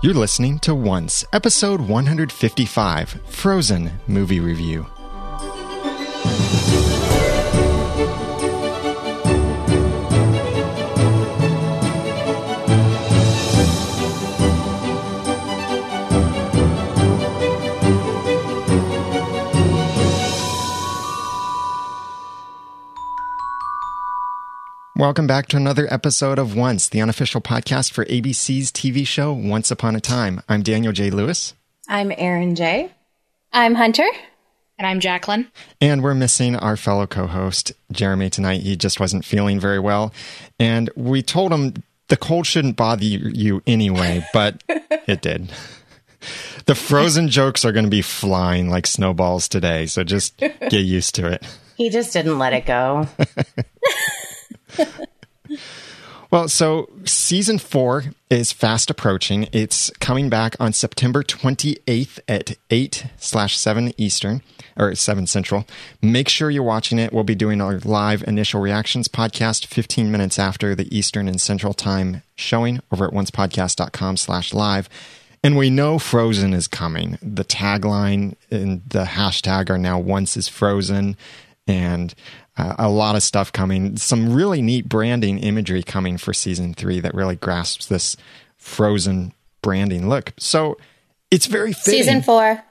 You're listening to Once, episode 155 Frozen Movie Review. Welcome back to another episode of Once, the unofficial podcast for ABC's TV show Once Upon a Time. I'm Daniel J. Lewis. I'm Erin J. I'm Hunter. And I'm Jacqueline. And we're missing our fellow co host, Jeremy, tonight. He just wasn't feeling very well. And we told him the cold shouldn't bother you anyway, but it did. The frozen jokes are going to be flying like snowballs today, so just get used to it. He just didn't let it go. well, so season four is fast approaching. It's coming back on September 28th at 8 slash 7 Eastern or 7 Central. Make sure you're watching it. We'll be doing our live initial reactions podcast 15 minutes after the Eastern and Central time showing over at oncepodcast.com slash live. And we know Frozen is coming. The tagline and the hashtag are now once is frozen. And uh, a lot of stuff coming. Some really neat branding imagery coming for season three that really grasps this frozen branding look. So it's very fitting. Season four.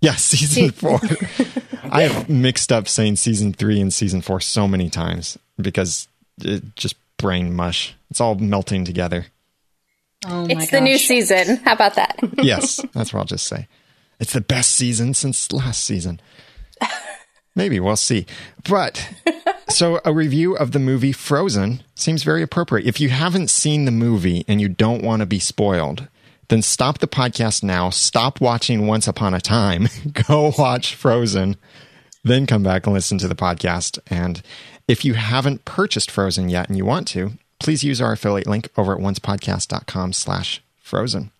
Yeah, season four. I have mixed up saying season three and season four so many times because it just brain mush. It's all melting together. Oh it's the new season. How about that? yes, that's what I'll just say. It's the best season since last season. Maybe we'll see. But so a review of the movie Frozen seems very appropriate. If you haven't seen the movie and you don't want to be spoiled, then stop the podcast now. Stop watching Once Upon a Time. Go watch Frozen. Then come back and listen to the podcast. And if you haven't purchased Frozen yet and you want to, please use our affiliate link over at oncepodcast.com slash frozen.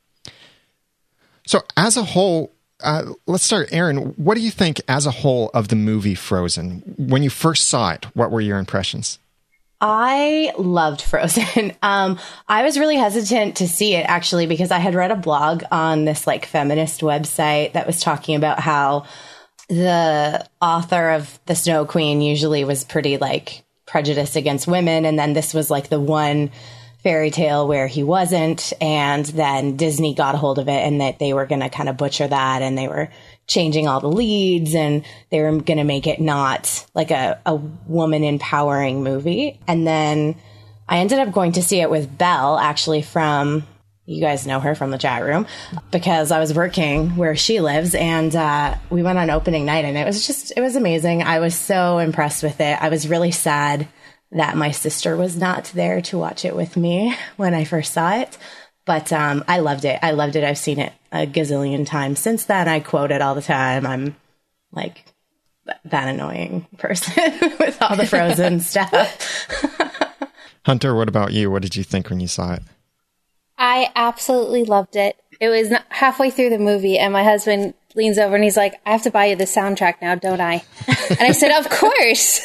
So as a whole, uh, let's start, Erin. What do you think as a whole of the movie Frozen? When you first saw it, what were your impressions? I loved Frozen. Um, I was really hesitant to see it actually because I had read a blog on this like feminist website that was talking about how the author of The Snow Queen usually was pretty like prejudiced against women. And then this was like the one fairy tale where he wasn't. And then Disney got a hold of it and that they were going to kind of butcher that and they were changing all the leads and they were going to make it not like a, a woman empowering movie. And then I ended up going to see it with Belle actually from you guys know her from the chat room because I was working where she lives and uh, we went on opening night and it was just it was amazing. I was so impressed with it. I was really sad that my sister was not there to watch it with me when I first saw it. But um, I loved it. I loved it. I've seen it a gazillion times since then. I quote it all the time. I'm like that annoying person with all the frozen stuff. Hunter, what about you? What did you think when you saw it? I absolutely loved it. It was halfway through the movie, and my husband leans over and he's like, I have to buy you the soundtrack now, don't I? and I said, Of course.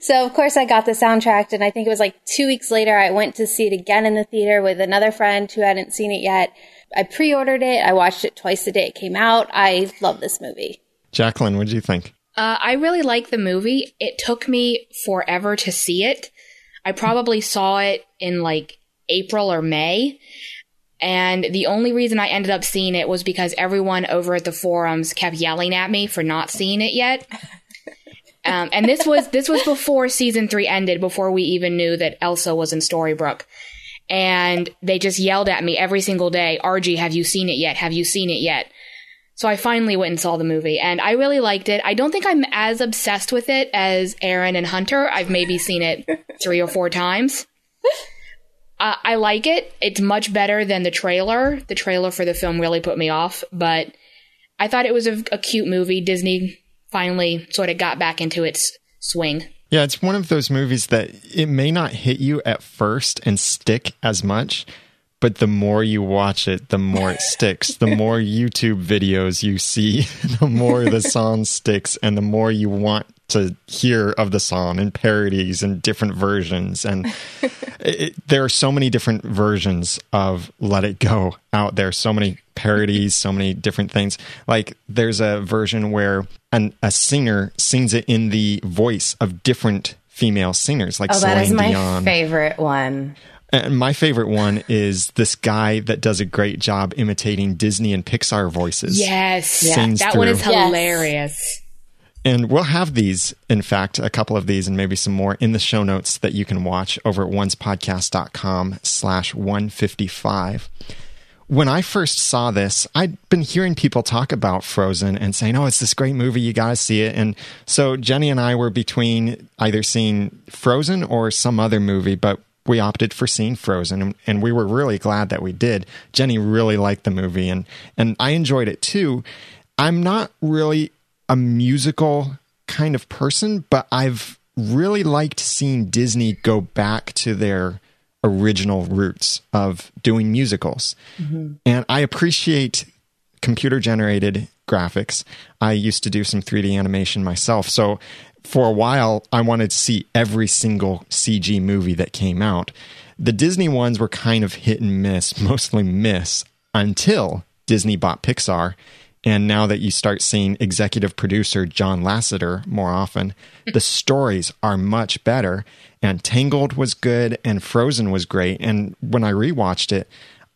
So of course I got the soundtrack and I think it was like two weeks later I went to see it again in the theater with another friend who hadn't seen it yet. I pre-ordered it. I watched it twice the day it came out. I love this movie. Jacqueline, what did you think? Uh, I really like the movie. It took me forever to see it. I probably saw it in like April or May. And the only reason I ended up seeing it was because everyone over at the forums kept yelling at me for not seeing it yet. Um, and this was this was before season three ended, before we even knew that Elsa was in Storybrooke. And they just yelled at me every single day, "RG, have you seen it yet? Have you seen it yet?" So I finally went and saw the movie, and I really liked it. I don't think I'm as obsessed with it as Erin and Hunter. I've maybe seen it three or four times. Uh, I like it. It's much better than the trailer. The trailer for the film really put me off, but I thought it was a, a cute movie. Disney finally sort of got back into its swing. Yeah, it's one of those movies that it may not hit you at first and stick as much, but the more you watch it, the more it sticks. The more YouTube videos you see, the more the song sticks, and the more you want to hear of the song and parodies and different versions. And it, there are so many different versions of Let It Go out there. So many parodies, so many different things. Like there's a version where an, a singer sings it in the voice of different female singers, like Oh, that Celine is my Dion. favorite one. And my favorite one is this guy that does a great job imitating Disney and Pixar voices. Yes, Sings that one is hilarious. Yes. And we'll have these, in fact, a couple of these and maybe some more in the show notes that you can watch over at oncepodcast.com slash 155. When I first saw this, I'd been hearing people talk about Frozen and saying, oh, it's this great movie. You got to see it. And so Jenny and I were between either seeing Frozen or some other movie, but we opted for seeing Frozen and we were really glad that we did. Jenny really liked the movie and, and I enjoyed it too. I'm not really a musical kind of person, but I've really liked seeing Disney go back to their original roots of doing musicals. Mm-hmm. And I appreciate computer generated graphics. I used to do some 3D animation myself. So for a while, I wanted to see every single CG movie that came out. The Disney ones were kind of hit and miss, mostly miss, until Disney bought Pixar. And now that you start seeing executive producer John Lasseter more often, mm. the stories are much better. And Tangled was good and Frozen was great. And when I rewatched it,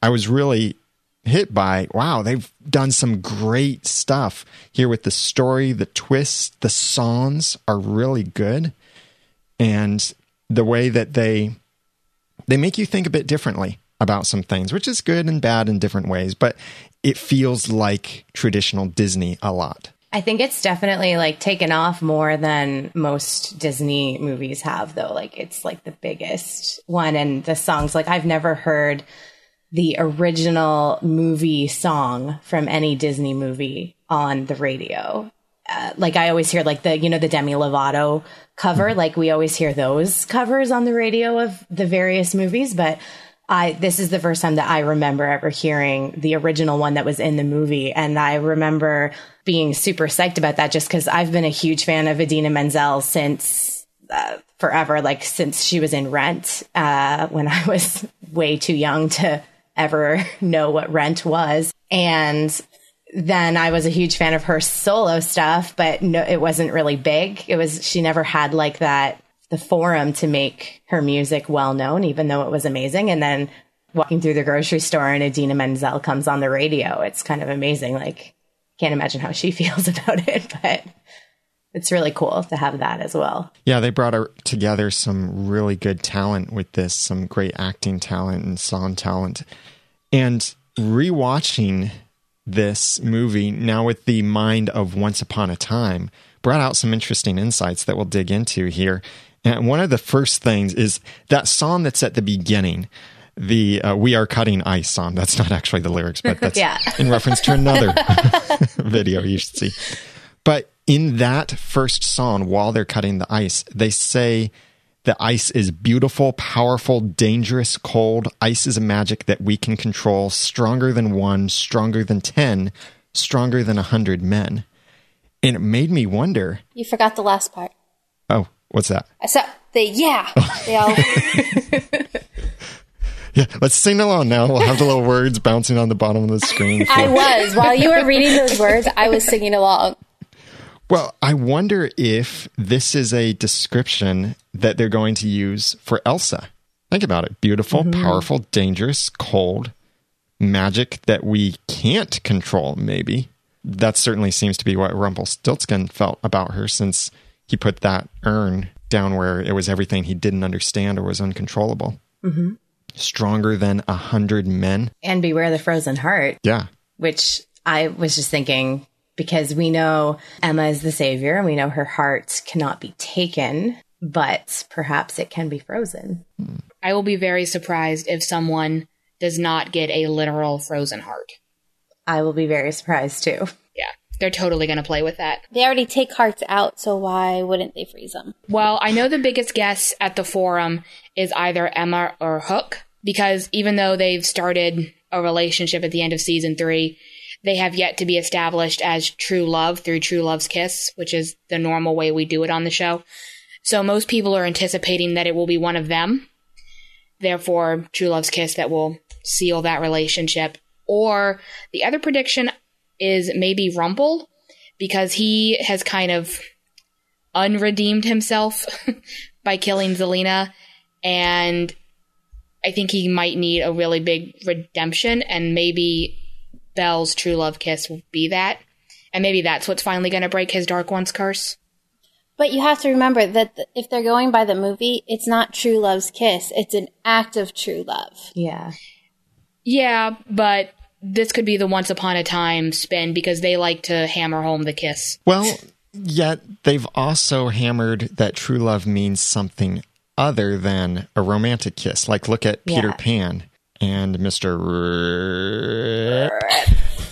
I was really hit by wow, they've done some great stuff here with the story, the twists, the songs are really good. And the way that they they make you think a bit differently about some things, which is good and bad in different ways, but it feels like traditional Disney a lot. I think it's definitely like taken off more than most Disney movies have, though. Like it's like the biggest one, and the songs. Like I've never heard the original movie song from any Disney movie on the radio. Uh, like I always hear like the you know the Demi Lovato cover. Like we always hear those covers on the radio of the various movies, but I this is the first time that I remember ever hearing the original one that was in the movie, and I remember being super psyched about that just because I've been a huge fan of Idina Menzel since uh, forever, like since she was in Rent uh, when I was way too young to ever know what Rent was, and then I was a huge fan of her solo stuff, but no, it wasn't really big. It was she never had like that the forum to make her music well known, even though it was amazing. And then walking through the grocery store and Idina Menzel comes on the radio, it's kind of amazing. Like, can't imagine how she feels about it, but it's really cool to have that as well. Yeah, they brought together some really good talent with this, some great acting talent and song talent. And rewatching this movie now with the mind of Once Upon a Time brought out some interesting insights that we'll dig into here. And one of the first things is that song that's at the beginning, the uh, "We Are Cutting Ice" song. That's not actually the lyrics, but that's Yeah. in reference to another video you should see. But in that first song, while they're cutting the ice, they say the ice is beautiful, powerful, dangerous, cold. Ice is a magic that we can control, stronger than one, stronger than 10, stronger than a hundred men. And it made me wonder You forgot the last part. oh, what's that? So they yeah. They all Yeah, let's sing along now. We'll have the little words bouncing on the bottom of the screen. I was. While you were reading those words, I was singing along. Well, I wonder if this is a description that they're going to use for Elsa. Think about it beautiful, mm-hmm. powerful, dangerous, cold, magic that we can't control, maybe. That certainly seems to be what Rumpelstiltskin felt about her since he put that urn down where it was everything he didn't understand or was uncontrollable. Mm-hmm. Stronger than a hundred men. And Beware the Frozen Heart, Yeah. which I was just thinking because we know Emma is the savior and we know her heart cannot be taken, but perhaps it can be frozen. I will be very surprised if someone does not get a literal frozen heart. I will be very surprised too. They're totally going to play with that. They already take hearts out, so why wouldn't they freeze them? Well, I know the biggest guess at the forum is either Emma or Hook, because even though they've started a relationship at the end of season three, they have yet to be established as true love through True Love's Kiss, which is the normal way we do it on the show. So most people are anticipating that it will be one of them. therefore true love's kiss that will seal that relationship. Or the other prediction is maybe Rumple because he has kind of unredeemed himself by killing Zelena and I think he might need a really big redemption and maybe Belle's true love kiss will be that. And maybe that's what's finally going to break his Dark One's curse. But you have to remember that th- if they're going by the movie, it's not true love's kiss. It's an act of true love. Yeah. Yeah, but this could be the once upon a time spin because they like to hammer home the kiss. Well, yet they've also hammered that true love means something other than a romantic kiss. Like, look at Peter Yeah. Pan and Mr.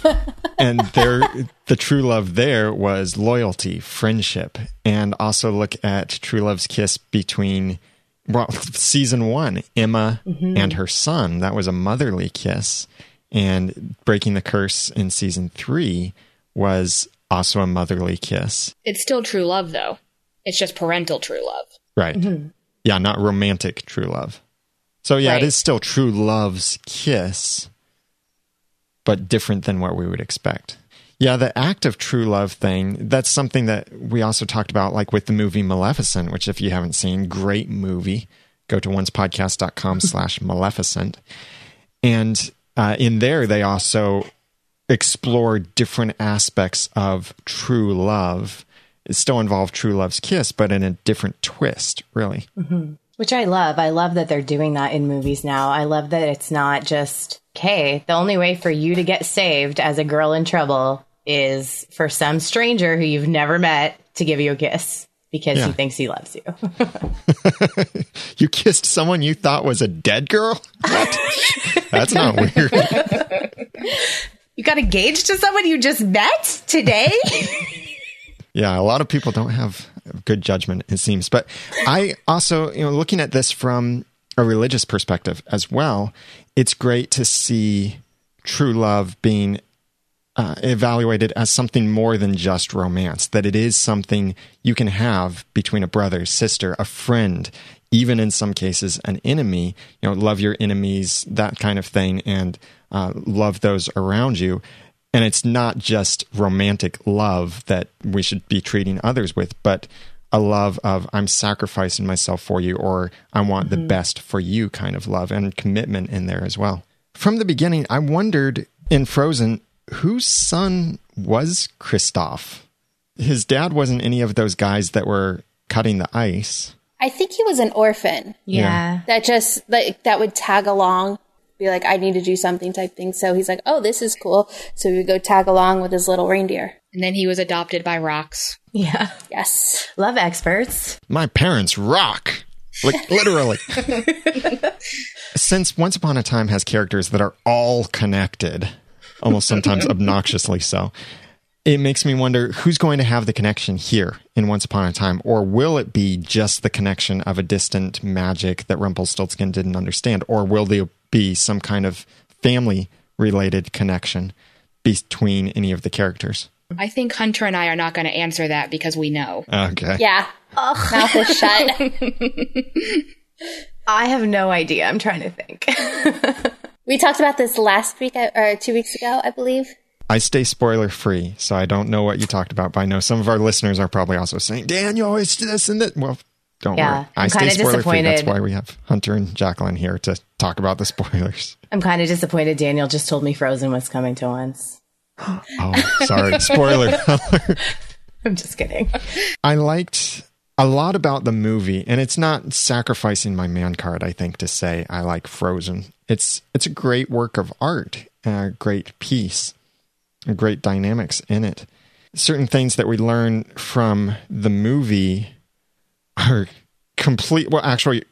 and there, the true love there was loyalty, friendship, and also look at true love's kiss between well, season one, Emma mm-hmm. and her son. That was a motherly kiss, and breaking the curse in season three was also a motherly kiss. It's still true love, though. It's just parental true love. Right. Mm-hmm. Yeah, not romantic true love. So yeah, Right. it is still true love's kiss, but different than what we would expect. Yeah, the act of true love thing, that's something that we also talked about like with the movie Maleficent, which if you haven't seen, great movie. Go to oncepodcast.com slash Maleficent. And uh, in there, they also explore different aspects of true love. It still involved true love's kiss, but in a different twist, really. Which I love. I love that they're doing that in movies now. I love that it's not just, okay, the only way for you to get saved as a girl in trouble is for some stranger who you've never met to give you a kiss because Yeah. he thinks he loves you. You kissed someone you thought was a dead girl? That's not weird. you got engaged to someone you just met today? Yeah, a lot of people don't have good judgment, it seems. But I also, you know, looking at this from a religious perspective as well, it's great to see true love being uh, evaluated as something more than just romance, that it is something you can have between a brother, sister, a friend, even in some cases, an enemy. You know, love your enemies, that kind of thing, and uh, love those around you. And it's not just romantic love that we should be treating others with, but a love of I'm sacrificing myself for you, or I want the best for you kind of love and commitment in there as well. From the beginning, I wondered in Frozen whose son was Kristoff. His dad wasn't any of those guys that were cutting the ice. I think he was an orphan yeah. that just like that would tag along, be like, I need to do something type thing. So he's like, oh, this is cool. So he would go tag along with his little reindeer. And then he was adopted by rocks. Yeah. Yes. Love experts. My parents rock. Like literally. Since Once Upon a Time has characters that are all connected, almost sometimes obnoxiously so, it makes me wonder who's going to have the connection here in Once Upon a Time, or will it be just the connection of a distant magic that Rumpelstiltskin didn't understand, or will there be some kind of family related connection between any of the characters? I think Hunter and I are not going to answer that because we know. Okay. Yeah. Mouth is shut. I have no idea. I'm trying to think. we talked about this last week uh, or two weeks ago, I believe. I stay spoiler free, so I don't know what you talked about, but I know some of our listeners are probably also saying, Dan, you always do this and that. Well, don't Yeah, worry. I I'm stay kinda spoiler free. That's why we have Hunter and Jacqueline here to talk about the spoilers. I'm kind of disappointed Daniel just told me Frozen was coming to once. Oh, sorry. Spoiler. I'm just kidding. I liked a lot about the movie, and it's not sacrificing my man card, I think, to say I like Frozen. It's it's a great work of art, a great piece, great dynamics in it. Certain things that we learn from the movie are complete. Well, actually,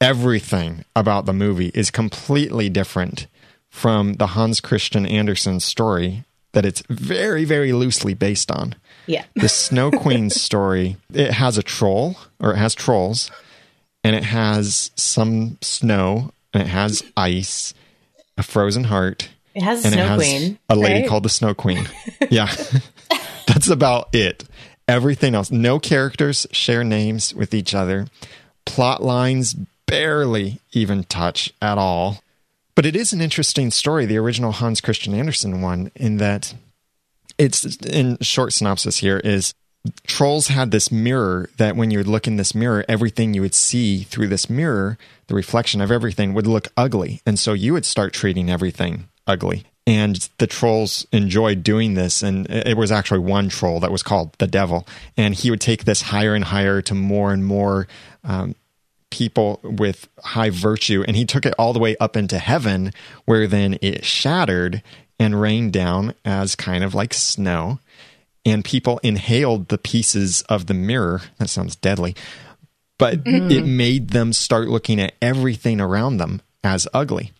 everything about the movie is completely different from the Hans Christian Andersen story that it's very, very loosely based on Yeah. the Snow Queen story, it has a troll, or it has trolls, and it has some snow, and it has ice, a frozen heart, It has a Snow has Queen. a lady right? called the Snow Queen. yeah. That's about it. Everything else, no characters share names with each other. Plot lines barely even touch at all. But it is an interesting story, the original Hans Christian Andersen one, in that it's in short synopsis here is trolls had this mirror that when you would look in this mirror, everything you would see through this mirror, the reflection of everything would look ugly. And so you would start treating everything ugly. And the trolls enjoyed doing this. And it was actually one troll that was called the devil. And he would take this higher and higher to more and more um, people with high virtue. And he took it all the way up into heaven, where then it shattered and rained down as kind of like snow and people inhaled the pieces of the mirror. That sounds deadly. But mm-hmm. it made them start looking at everything around them as ugly.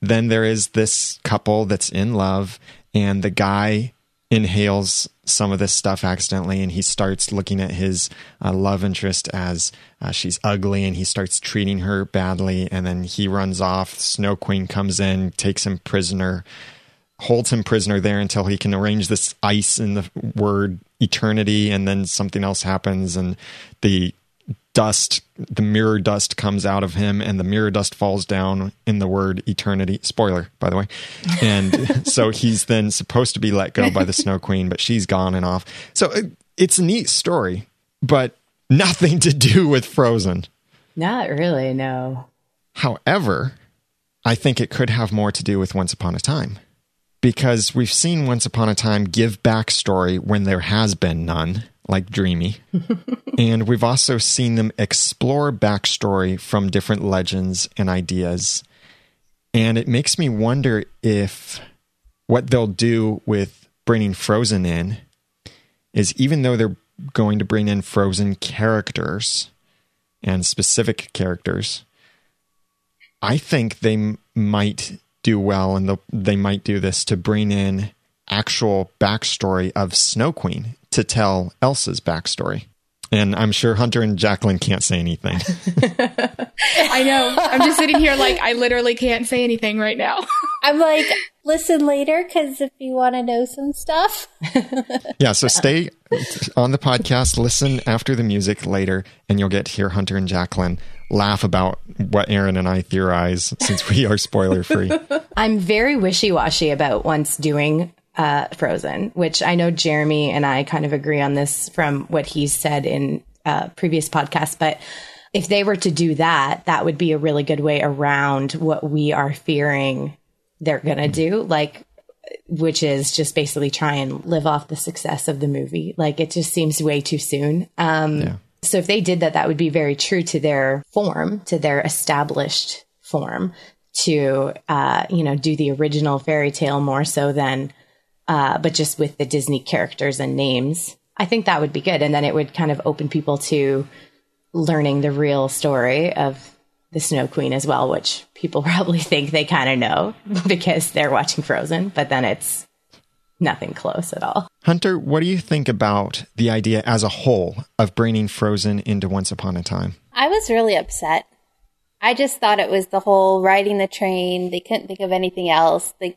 Then there is this couple that's in love, and the guy inhales some of this stuff accidentally, and he starts looking at his uh, love interest as uh, she's ugly, and he starts treating her badly. And then he runs off. Snow Queen comes in, takes him prisoner holds him prisoner there until he can arrange this ice in the word eternity and then something else happens and the dust the mirror dust comes out of him and the mirror dust falls down in the word eternity. Spoiler by the way. And so he's then supposed to be let go by the snow queen but she's gone and off. So it, it's a neat story but nothing to do with frozen. Not really no. However i think it could have more to do with once upon a time because we've seen Once Upon a Time give backstory when there has been none, like Dreamy. and we've also seen them explore backstory from different legends and ideas. And it makes me wonder if what they'll do with bringing Frozen in is even though they're going to bring in Frozen characters and specific characters, I think they m- might do well, and they might do this to bring in actual backstory of Snow Queen to tell Elsa's backstory. And I'm sure Hunter and Jacqueline can't say anything. I know. I'm just sitting here like I literally can't say anything right now. I'm like, listen later because if you want to know some stuff. yeah, so stay on the podcast, listen after the music later, and you'll get to hear Hunter and Jacqueline laugh about what Erin and I theorize since we are spoiler free. I'm very wishy washy about once doing uh, Frozen, which I know Jeremy and I kind of agree on this from what he said in uh, previous podcasts. But if they were to do that, that would be a really good way around what we are fearing they're going to do. Like, which is just basically try and live off the success of the movie. Like, it just seems way too soon. Um, yeah. So if they did that, that would be very true to their form, to their established form, to uh, you know do the original fairy tale more so than, uh, but just with the Disney characters and names. I think that would be good, and then it would kind of open people to learning the real story of the Snow Queen as well, which people probably think they kind of know because they're watching Frozen, but then it's nothing close at all. Hunter, what do you think about the idea as a whole of bringing Frozen into Once Upon a Time? I was really upset. I just thought it was the whole riding the train. They couldn't think of anything else. They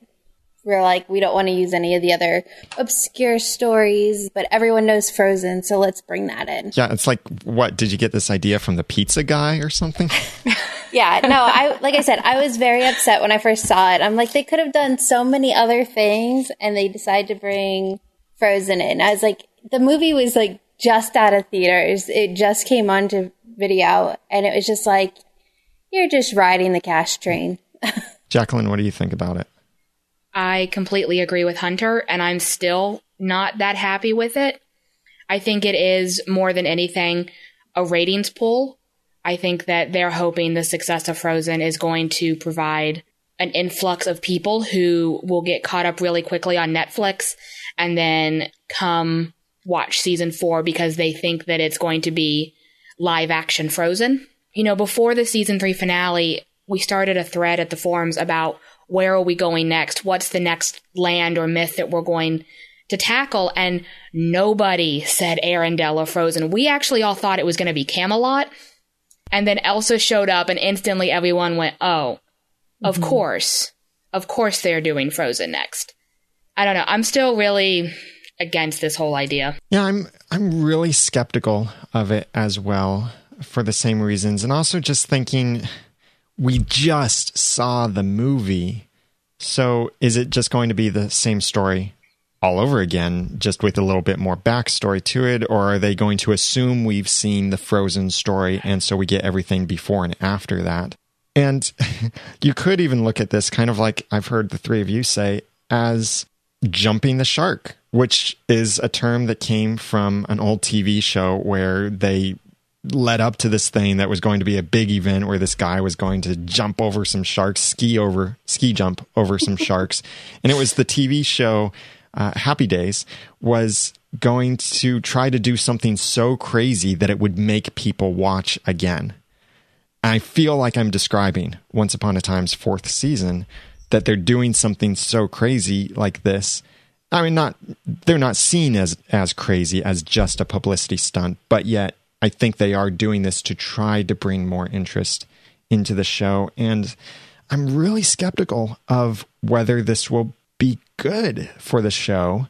were like, we don't want to use any of the other obscure stories, but everyone knows Frozen, so let's bring that in. Yeah, it's like, what? Did you get this idea from the pizza guy or something? yeah, no, I like I said, I was very upset when I first saw it. I'm like, they could have done so many other things, and they decided to bring Frozen in. I was like, the movie was like just out of theaters. It just came onto video, and it was just like, you're just riding the cash train. Jacqueline, what do you think about it? I completely agree with Hunter, and I'm still not that happy with it. I think it is more than anything a ratings pull I think that they're hoping the success of Frozen is going to provide an influx of people who will get caught up really quickly on Netflix and then come watch season four because they think that it's going to be live action Frozen. You know, before the season three finale, we started a thread at the forums about where are we going next? What's the next land or myth that we're going to tackle? And nobody said Arendelle or Frozen. We actually all thought it was going to be Camelot. And then Elsa showed up, and instantly everyone went, "Oh, of mm-hmm. course, of course they're doing Frozen next." I don't know. I'm still really against this whole idea. Yeah, I'm I'm really skeptical of it as well. for the same reasons. And also just thinking we just saw the movie. So is it just going to be the same story all over again, just with a little bit more backstory to it? Or are they going to assume we've seen the Frozen story and so we get everything before and after that? And you could even look at this kind of like I've heard the three of you say as jumping the shark, which is a term that came from an old TV show where they led up to this thing that was going to be a big event where this guy was going to jump over some sharks, ski over, ski jump over some sharks. And it was the TV show uh, Happy Days was going to try to do something so crazy that it would make people watch again. I feel like I'm describing Once Upon a Time's fourth season that they're doing something so crazy like this. I mean, not they're not seen as as crazy as just a publicity stunt, but yet I think they are doing this to try to bring more interest into the show. And I'm really skeptical of whether this will be good for the show.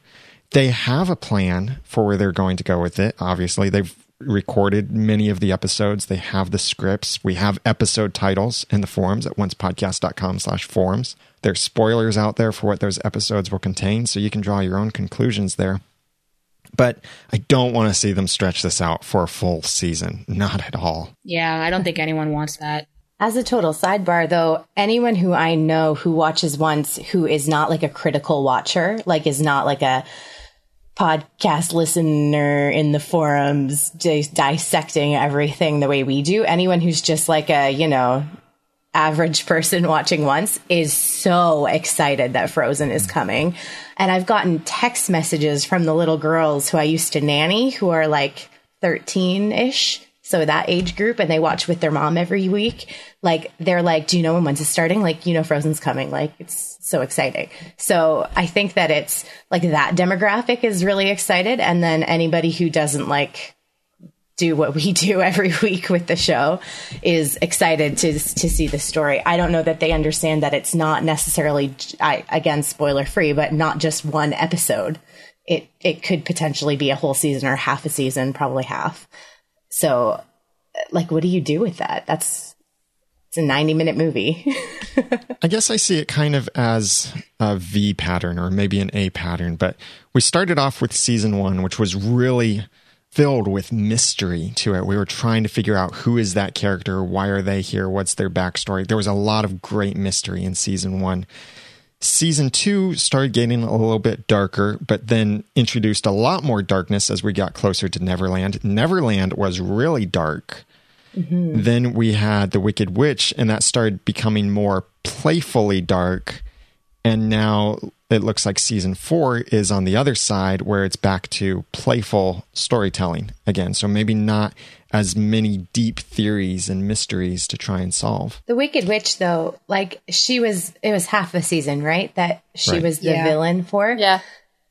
They have a plan for where they're going to go with it. Obviously, they've recorded many of the episodes. They have the scripts. We have episode titles in the forums at oncepodcast.com slash forums. There's spoilers out there for what those episodes will contain, so you can draw your own conclusions there. But I don't want to see them stretch this out for a full season. Not at all. Yeah, I don't think anyone wants that. As a total sidebar, though, anyone who I know who watches once who is not like a critical watcher, like is not like a podcast listener in the forums dissecting everything the way we do, anyone who's just like a, you know, average person watching once is so excited that Frozen is coming. And I've gotten text messages from the little girls who I used to nanny who are like 13 ish so that age group and they watch with their mom every week. Like they're like do you know when when's it starting? Like you know frozen's coming. Like it's so exciting. So i think that it's like that demographic is really excited and then anybody who doesn't like do what we do every week with the show is excited to to see the story. I don't know that they understand that it's not necessarily I, again spoiler free, but not just one episode. It it could potentially be a whole season or half a season, probably half. So, like, what do you do with that? That's it's a 90 minute movie. I guess I see it kind of as a V pattern or maybe an A pattern, but we started off with season one, which was really filled with mystery to it. We were trying to figure out who is that character, why are they here, what's their backstory. There was a lot of great mystery in season one. Season two started getting a little bit darker, but then introduced a lot more darkness as we got closer to Neverland. Neverland was really dark. Mm-hmm. Then we had The Wicked Witch, and that started becoming more playfully dark. And now it looks like season four is on the other side where it's back to playful storytelling again. So maybe not as many deep theories and mysteries to try and solve. The Wicked Witch, though, like she was, it was half a season, right? That she Right. was the Yeah. villain for. Yeah.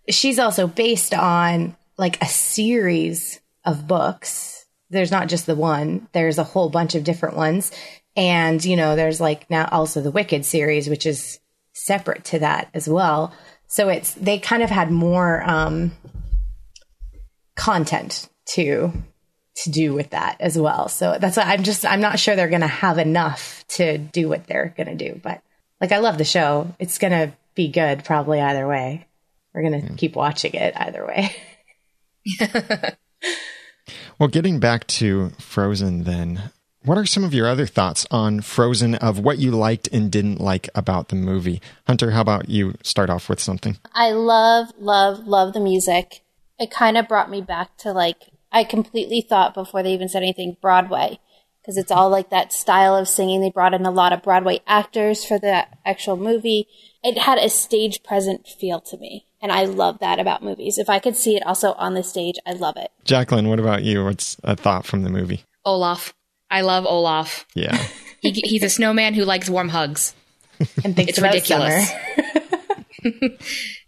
She's also based on like a series of books. There's not just the one, there's a whole bunch of different ones. And, you know, there's like now also the Wicked series, which is separate to that as well. So it's, they kind of had more, um, content to to do with that as well. So that's why I'm just I'm not sure they're going to have enough to do what they're going to do, but like I love the show. It's going to be good probably either way. We're going to keep watching it either way. Well, getting back to Frozen, then, what are some of your other thoughts on Frozen of what you liked and didn't like about the movie? Hunter, how about you start off with something? I love, love, love the music. It kind of brought me back to like, I completely thought before they even said anything Broadway, because it's all like that style of singing. They brought in a lot of Broadway actors for the actual movie. It had a stage present feel to me. And I love that about movies. If I could see it also on the stage, I love it. Jacqueline, what about you? What's a thought from the movie? Olaf. I love Olaf. Yeah. He, he's a snowman who likes warm hugs. And thinks It's about ridiculous. summer.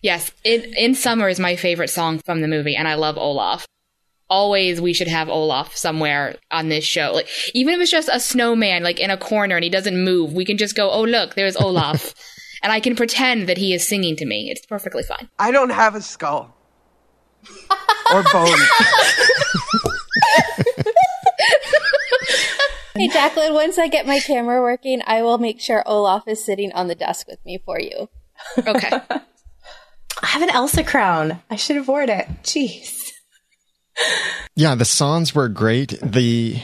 Yes, in, in summer is my favorite song from the movie, and I love Olaf. Always, we should have Olaf somewhere on this show. Like, even if it's just a snowman, like in a corner, and he doesn't move, we can just go, "Oh, look, there's Olaf," and I can pretend that he is singing to me. It's perfectly fine. I don't have a skull or bones. Hey, Jacqueline, once I get my camera working, I will make sure Olaf is sitting on the desk with me for you. Okay. I have an Elsa crown. I should have worn it. Jeez. Yeah, the songs were great. The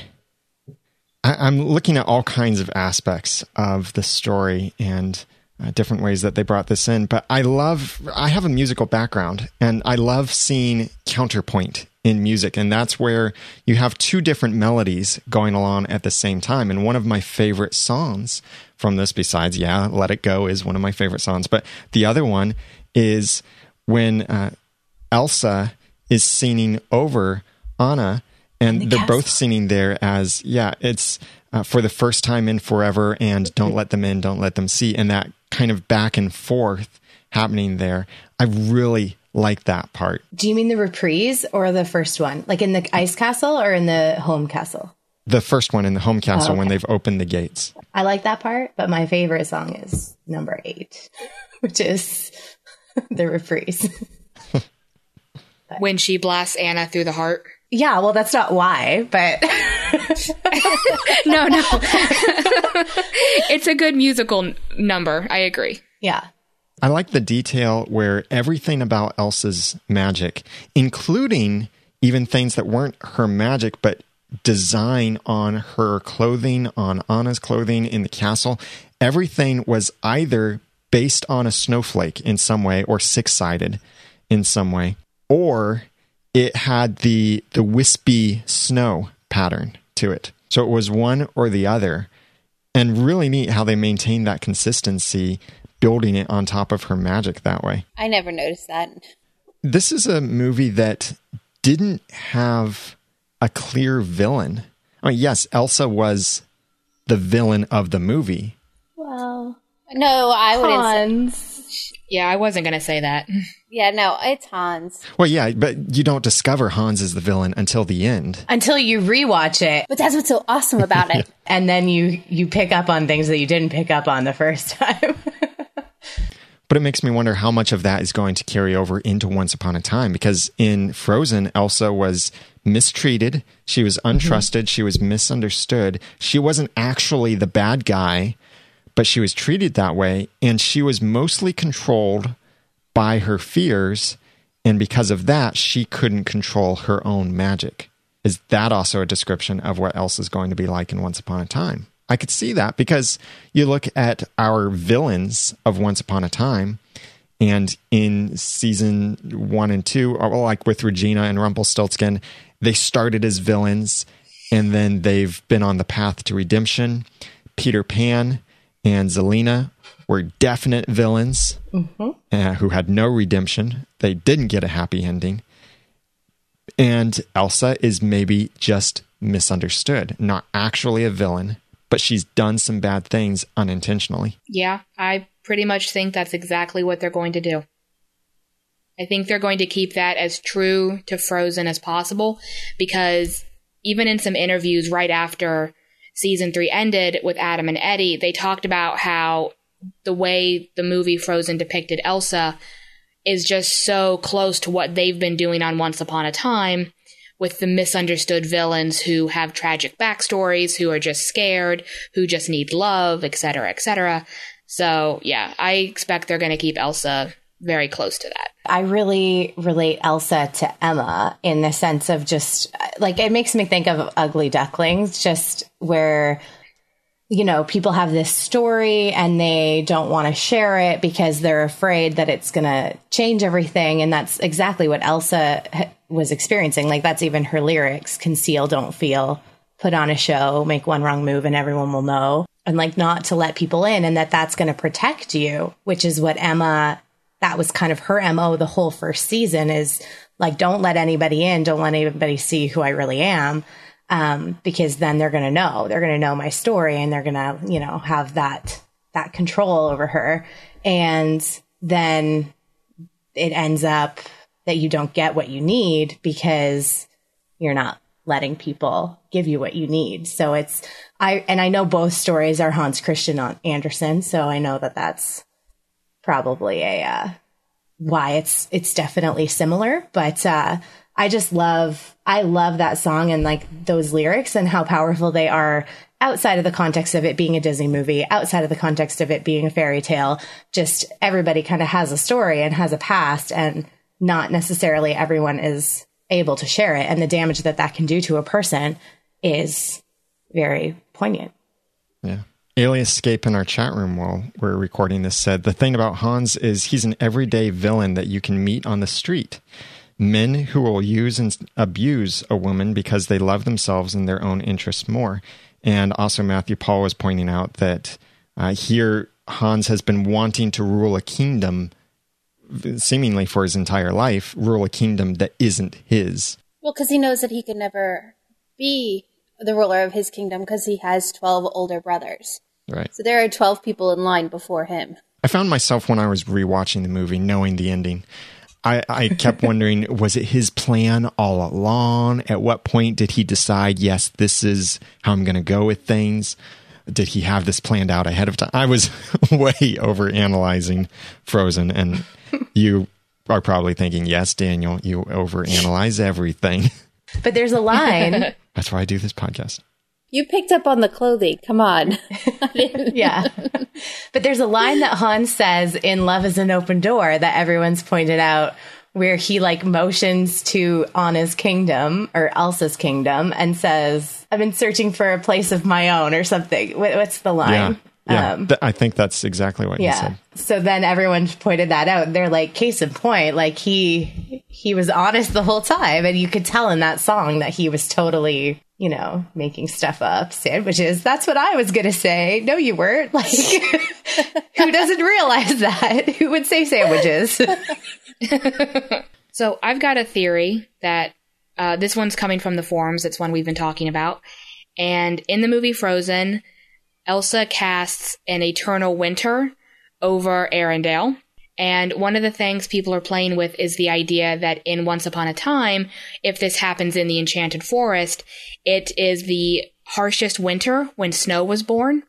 I, am looking at all kinds of aspects of the story and uh, different ways that they brought this in. But I love. I have a musical background, and I love seeing counterpoint in music, and that's where you have two different melodies going along at the same time. And one of my favorite songs from this, besides "Yeah, Let It Go," is one of my favorite songs. But the other one is when uh, Elsa is singing over Anna, and the they're castle. both singing there as yeah, it's uh, for the first time in forever, and don't let them in, don't let them see, and that kind of back and forth happening there. I really like that part. Do you mean the reprise or the first one, like in the ice castle or in the home castle? The first one in the home castle oh, okay. when they've opened the gates. I like that part, but my favorite song is number eight, which is the reprise. when she blasts Anna through the heart. Yeah, well, that's not why, but no, no, it's a good musical n- number. I agree. Yeah. I like the detail where everything about Elsa's magic, including even things that weren't her magic, but design on her clothing, on Anna's clothing in the castle, everything was either based on a snowflake in some way or six sided in some way, or it had the the wispy snow pattern to it. So it was one or the other. And really neat how they maintained that consistency, building it on top of her magic that way. I never noticed that. This is a movie that didn't have a clear villain. I mean, yes, Elsa was the villain of the movie. Well, no, I wouldn't. Hans. Yeah, I wasn't going to say that. Yeah, no, it's Hans. Well, yeah, but you don't discover Hans as the villain until the end. Until you rewatch it. But that's what's so awesome about it. and then you you pick up on things that you didn't pick up on the first time. But it makes me wonder how much of that is going to carry over into Once Upon a Time because in Frozen, Elsa was mistreated, she was untrusted, mm-hmm. she was misunderstood. She wasn't actually the bad guy but she was treated that way and she was mostly controlled by her fears and because of that she couldn't control her own magic is that also a description of what Elsa is going to be like in once upon a time i could see that because you look at our villains of once upon a time and in season one and two like with regina and rumpelstiltskin they started as villains and then they've been on the path to redemption peter pan and Zelena were definite villains mm-hmm. uh, who had no redemption. They didn't get a happy ending. And Elsa is maybe just misunderstood, not actually a villain, but she's done some bad things unintentionally. Yeah, I pretty much think that's exactly what they're going to do. I think they're going to keep that as true to Frozen as possible because even in some interviews right after season three ended with Adam and Eddie, they talked about how the way the movie Frozen depicted Elsa is just so close to what they've been doing on Once Upon a Time with the misunderstood villains who have tragic backstories, who are just scared, who just need love, etc., etc. So, yeah, I expect they're going to keep Elsa very close to that. I really relate Elsa to Emma in the sense of just like it makes me think of Ugly Ducklings, just where you know people have this story and they don't want to share it because they're afraid that it's going to change everything, and that's exactly what Elsa was experiencing. Like that's even her lyrics: conceal, don't feel, put on a show, make one wrong move, and everyone will know. And like not to let people in, and that that's going to protect you, which is what Emma that was kind of her MO the whole first season is like, don't let anybody in. Don't let anybody see who I really am. Um, because then they're going to know, they're going to know my story and they're going to, you know, have that, that control over her. And then it ends up that you don't get what you need because you're not letting people give you what you need. So it's, I, and I know both stories are Hans Christian Andersen. So I know that that's probably a uh, why it's it's definitely similar. But uh, I just love, I love that song and like those lyrics and how powerful they are outside of the context of it being a Disney movie, outside of the context of it being a fairy tale. Just everybody kind of has a story and has a past and not necessarily everyone is able to share it. And the damage that that can do to a person is very poignant. Yeah. Alias Escape in our chat room while we're recording this said the thing about Hans is he's an everyday villain that you can meet on the street. Men who will use and abuse a woman because they love themselves and their own interests more. And also, Matthew Paul was pointing out that uh, here Hans has been wanting to rule a kingdom, seemingly for his entire life, rule a kingdom that isn't his. Well, because he knows that he could never be the ruler of his kingdom because he has 12 older brothers. Right. So there are 12 people in line before him. I found myself when I was rewatching the movie, knowing the ending. I, I kept wondering, was it his plan all along? At what point did he decide, yes, this is how I'm going to go with things? Did he have this planned out ahead of time? I was way over analyzing Frozen, and you are probably thinking, yes, Daniel, you overanalyze everything. But there's a line. That's why I do this podcast. You picked up on the clothing. Come on. yeah. But there's a line that Hans says in Love is an Open Door that everyone's pointed out where he like motions to Anna's kingdom or Elsa's kingdom and says, I've been searching for a place of my own or something. What, what's the line? Yeah. Um, Th- I think that's exactly what you yeah. said. So then everyone pointed that out. They're like, case in point, like he he was honest the whole time, and you could tell in that song that he was totally, you know, making stuff up, sandwiches. That's what I was gonna say. No, you weren't. Like, who doesn't realize that? Who would say sandwiches? So I've got a theory that uh, this one's coming from the forums. It's one we've been talking about. And in the movie Frozen, Elsa casts an eternal winter over Arendelle. And one of the things people are playing with is the idea that in Once Upon a Time, if this happens in the Enchanted Forest, it is the harshest winter when Snow was born,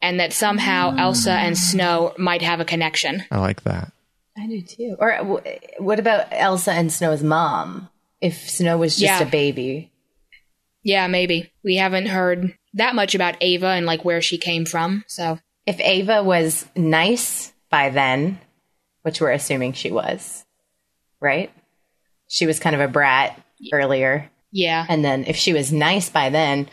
and that somehow Elsa and Snow might have a connection. I like that. I do too. Or what about Elsa and Snow's mom? If Snow was just Yeah. a baby, Yeah, maybe. We haven't heard that much about Eva and like where she came from, so if Eva was nice by then, which we're assuming she was, right? She was kind of a brat earlier. yeah. And then if she was nice by then,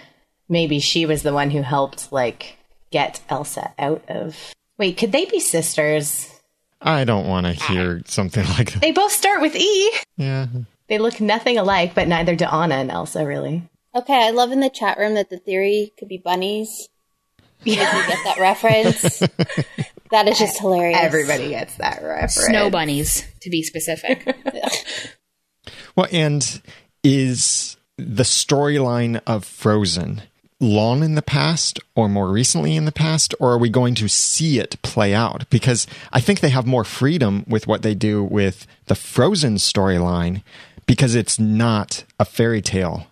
maybe she was the one who helped like get Elsa out of. Wait, could they be sisters? I don't want to ah. hear something like that. They both start with E. Yeah. They look nothing alike, but neither do Anna and Elsa really. okay, I love in the chat room that the theory could be bunnies. Did you get that reference? that is just hilarious. Everybody gets that reference. Snow bunnies, to be specific. Well, and is the storyline of Frozen long in the past or more recently in the past, or are we going to see it play out? Because I think they have more freedom with what they do with the Frozen storyline because it's not a fairy tale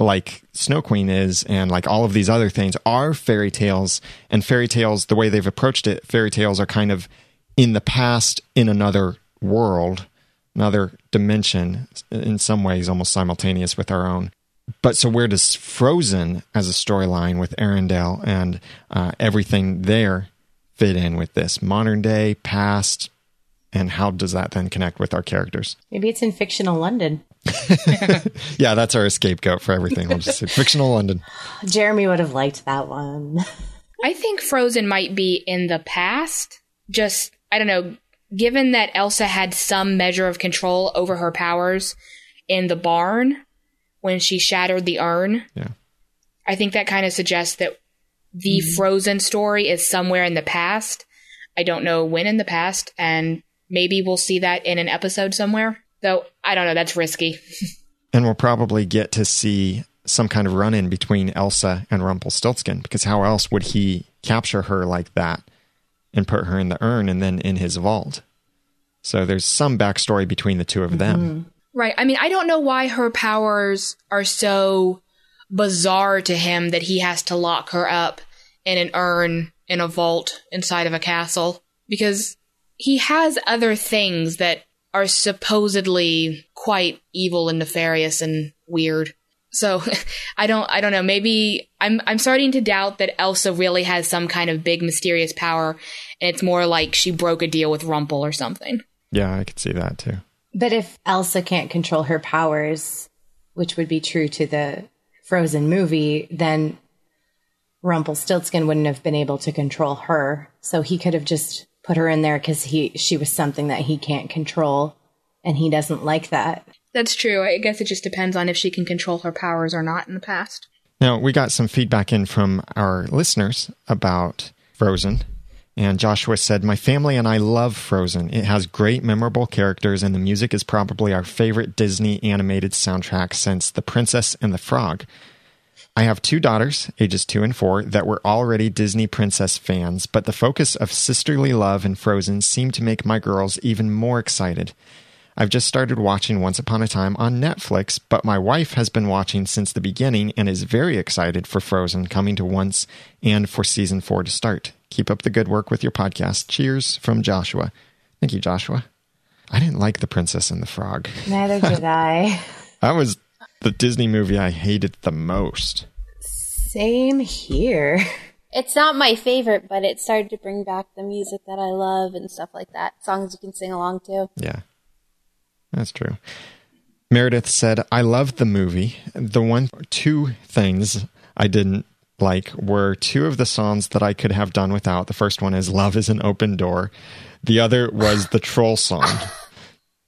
like Snow Queen is, and like all of these other things are fairy tales. And fairy tales, the way they've approached it, fairy tales are kind of in the past in another world, another dimension, in some ways almost simultaneous with our own. But so where does Frozen as a storyline with Arendelle and uh, everything there fit in with this modern day, past, and how does that then connect with our characters? Maybe it's in fictional London. Yeah, that's our scapegoat for everything. We'll just say fictional London. Jeremy would have liked that one. I think Frozen might be in the past. Just, I don't know, given that Elsa had some measure of control over her powers in the barn when she shattered the urn, Yeah. I think that kind of suggests that the mm-hmm. Frozen story is somewhere in the past. I don't know when in the past, and maybe we'll see that in an episode somewhere. Though, I don't know, that's risky. And we'll probably get to see some kind of run in between Elsa and Rumpelstiltskin because how else would he capture her like that and put her in the urn and then in his vault? So there's some backstory between the two of them. Mm-hmm. Right. I mean, I don't know why her powers are so bizarre to him that he has to lock her up in an urn in a vault inside of a castle because he has other things that are supposedly quite evil and nefarious and weird. So I don't I don't know. Maybe I'm I'm starting to doubt that Elsa really has some kind of big mysterious power and it's more like she broke a deal with Rumple or something. Yeah, I could see that too. But if Elsa can't control her powers, which would be true to the Frozen movie, then Rumpelstiltskin wouldn't have been able to control her. So he could have just put her in there because he she was something that he can't control, and he doesn't like that. That's true. I guess it just depends on if she can control her powers or not in the past. Now, we got some feedback in from our listeners about Frozen. And Joshua said, My family and I love Frozen. It has great, memorable characters, and the music is probably our favorite Disney animated soundtrack since The Princess and the Frog. I have two daughters, ages two and four, that were already Disney princess fans, but the focus of sisterly love in Frozen seemed to make my girls even more excited. I've just started watching Once Upon a Time on Netflix, but my wife has been watching since the beginning and is very excited for Frozen coming to once and for season four to start. Keep up the good work with your podcast. Cheers from Joshua. Thank you, Joshua. I didn't like The Princess and the Frog. Neither did I. That was the Disney movie I hated the most. Same here. It's not my favorite, but it started to bring back the music that I love and stuff like that. Songs you can sing along to. Yeah, that's true. Meredith said, I loved the movie. The one, two things I didn't like were two of the songs that I could have done without. The first one is Love is an Open Door. The other was the Troll song.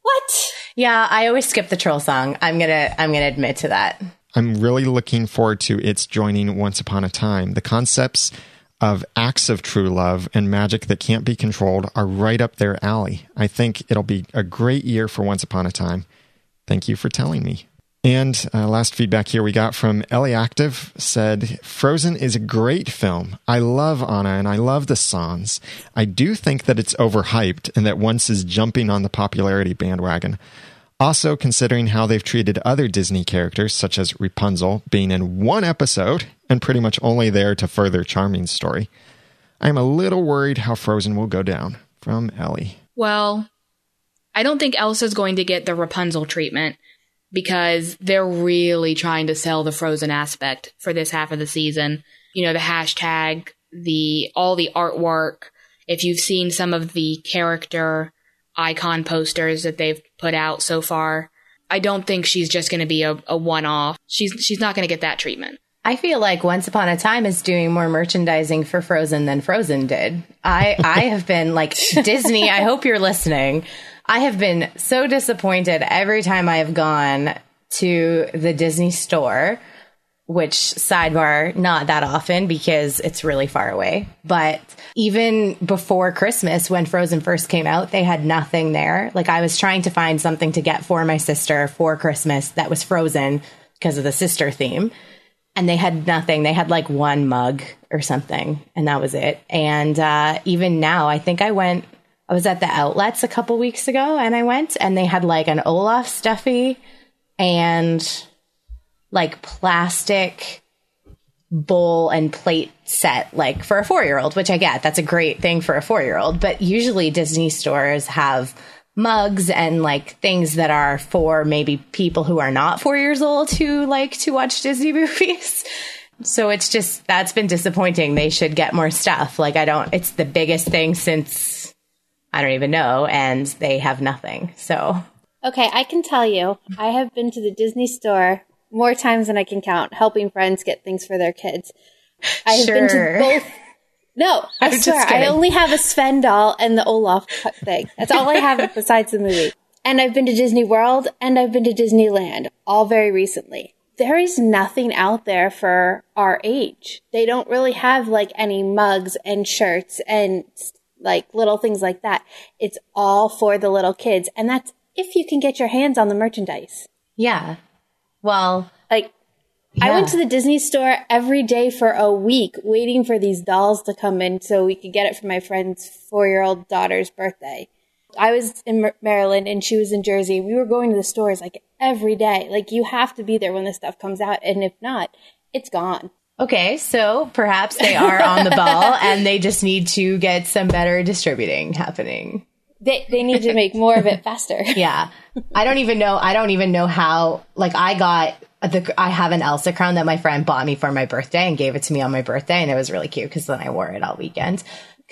What? Yeah, I always skip the troll song. I'm gonna I'm gonna admit to that. I'm really looking forward to its joining Once Upon a Time. The concepts of acts of true love and magic that can't be controlled are right up their alley. I think it'll be a great year for Once Upon a Time. Thank you for telling me. And uh, last feedback here we got from Ellie Active said, Frozen is a great film. I love Anna and I love the songs. I do think that it's overhyped and that once is jumping on the popularity bandwagon. Also, considering how they've treated other Disney characters, such as Rapunzel, being in one episode and pretty much only there to further Charming's story, I'm a little worried how Frozen will go down. From Ellie. Well, I don't think Elsa's going to get the Rapunzel treatment because they're really trying to sell the Frozen aspect for this half of the season. You know, the hashtag, the all the artwork. If you've seen some of the character icon posters that they've put out so far, I don't think she's just going to be a, a one off. She's she's not going to get that treatment. I feel like Once Upon a Time is doing more merchandising for Frozen than Frozen did. I I have been like Disney, I hope you're listening. I have been so disappointed every time I have gone to the Disney store, which sidebar, not that often because it's really far away. But even before Christmas, when Frozen first came out, they had nothing there. Like I was trying to find something to get for my sister for Christmas that was Frozen because of the sister theme. And they had nothing. They had like one mug or something, and that was it. And uh, even now, I think I went I was at the outlets a couple weeks ago and I went and they had like an Olaf stuffy and like plastic bowl and plate set like for a 4-year-old, which I get. That's a great thing for a 4-year-old, but usually Disney stores have mugs and like things that are for maybe people who are not 4 years old who like to watch Disney movies. So it's just that's been disappointing. They should get more stuff. Like I don't it's the biggest thing since I don't even know, and they have nothing. So, Okay, I can tell you, I have been to the Disney store more times than I can count, helping friends get things for their kids. I have been to both. No, I I'm swear, I only have a Sven doll and the Olaf thing. That's all I have besides the movie. And I've been to Disney World and I've been to Disneyland, all very recently. There is nothing out there for our age. They don't really have like any mugs and shirts and like little things like that. It's all for the little kids. And that's if you can get your hands on the merchandise. yeah. Well, Like, I went to the Disney store every day for a week waiting for these dolls to come in so we could get it for my friend's four year old daughter's birthday. I was in Maryland and she was in Jersey. We were going to the stores like every day. Like, you have to be there when this stuff comes out. And if not, it's gone. okay, so perhaps they are on the ball and they just need to get some better distributing happening. They they need to make more of it faster. Yeah. I don't even know. I don't even know how. Like, I got the. I have an Elsa crown that my friend bought me for my birthday and gave it to me on my birthday, and it was really cute because then I wore it all weekend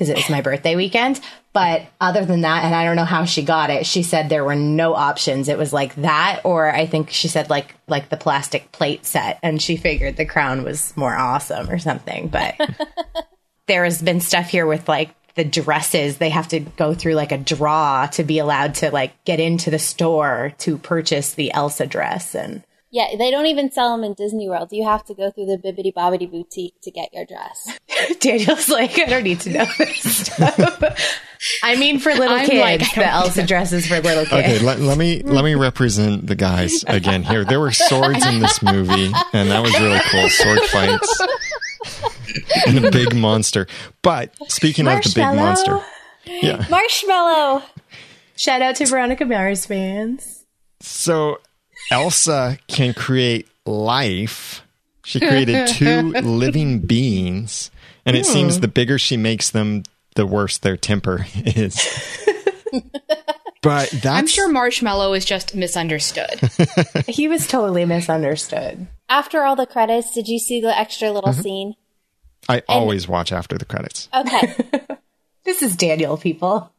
because it was my birthday weekend. But other than that, and I don't know how she got it. She said there were no options. It was like that, or I think she said like like the plastic plate set, and she figured the crown was more awesome or something. But there has been stuff here with like the dresses they have to go through like a draw to be allowed to like get into the store to purchase the elsa dress and Yeah, they don't even sell them in Disney World. You have to go through the Bibbidi Bobbidi boutique to get your dress. daniel's like i don't need to know this stuff i mean for little I'm kids like, the don't elsa dresses for little kids Okay, let, let me let me represent the guys again here. There were swords in this movie, and that was really cool. Sword fights and a big monster. But speaking of the big monster, yeah. Marshmallow. shout out to veronica mars fans So Elsa can create life. She created two living beings, and it seems the bigger she makes them, the worse their temper is. but that's I'm sure Marshmallow is just misunderstood. he was totally misunderstood After all the credits, did you see the extra little mm-hmm. scene? I always watch after the credits. Okay. this is daniel people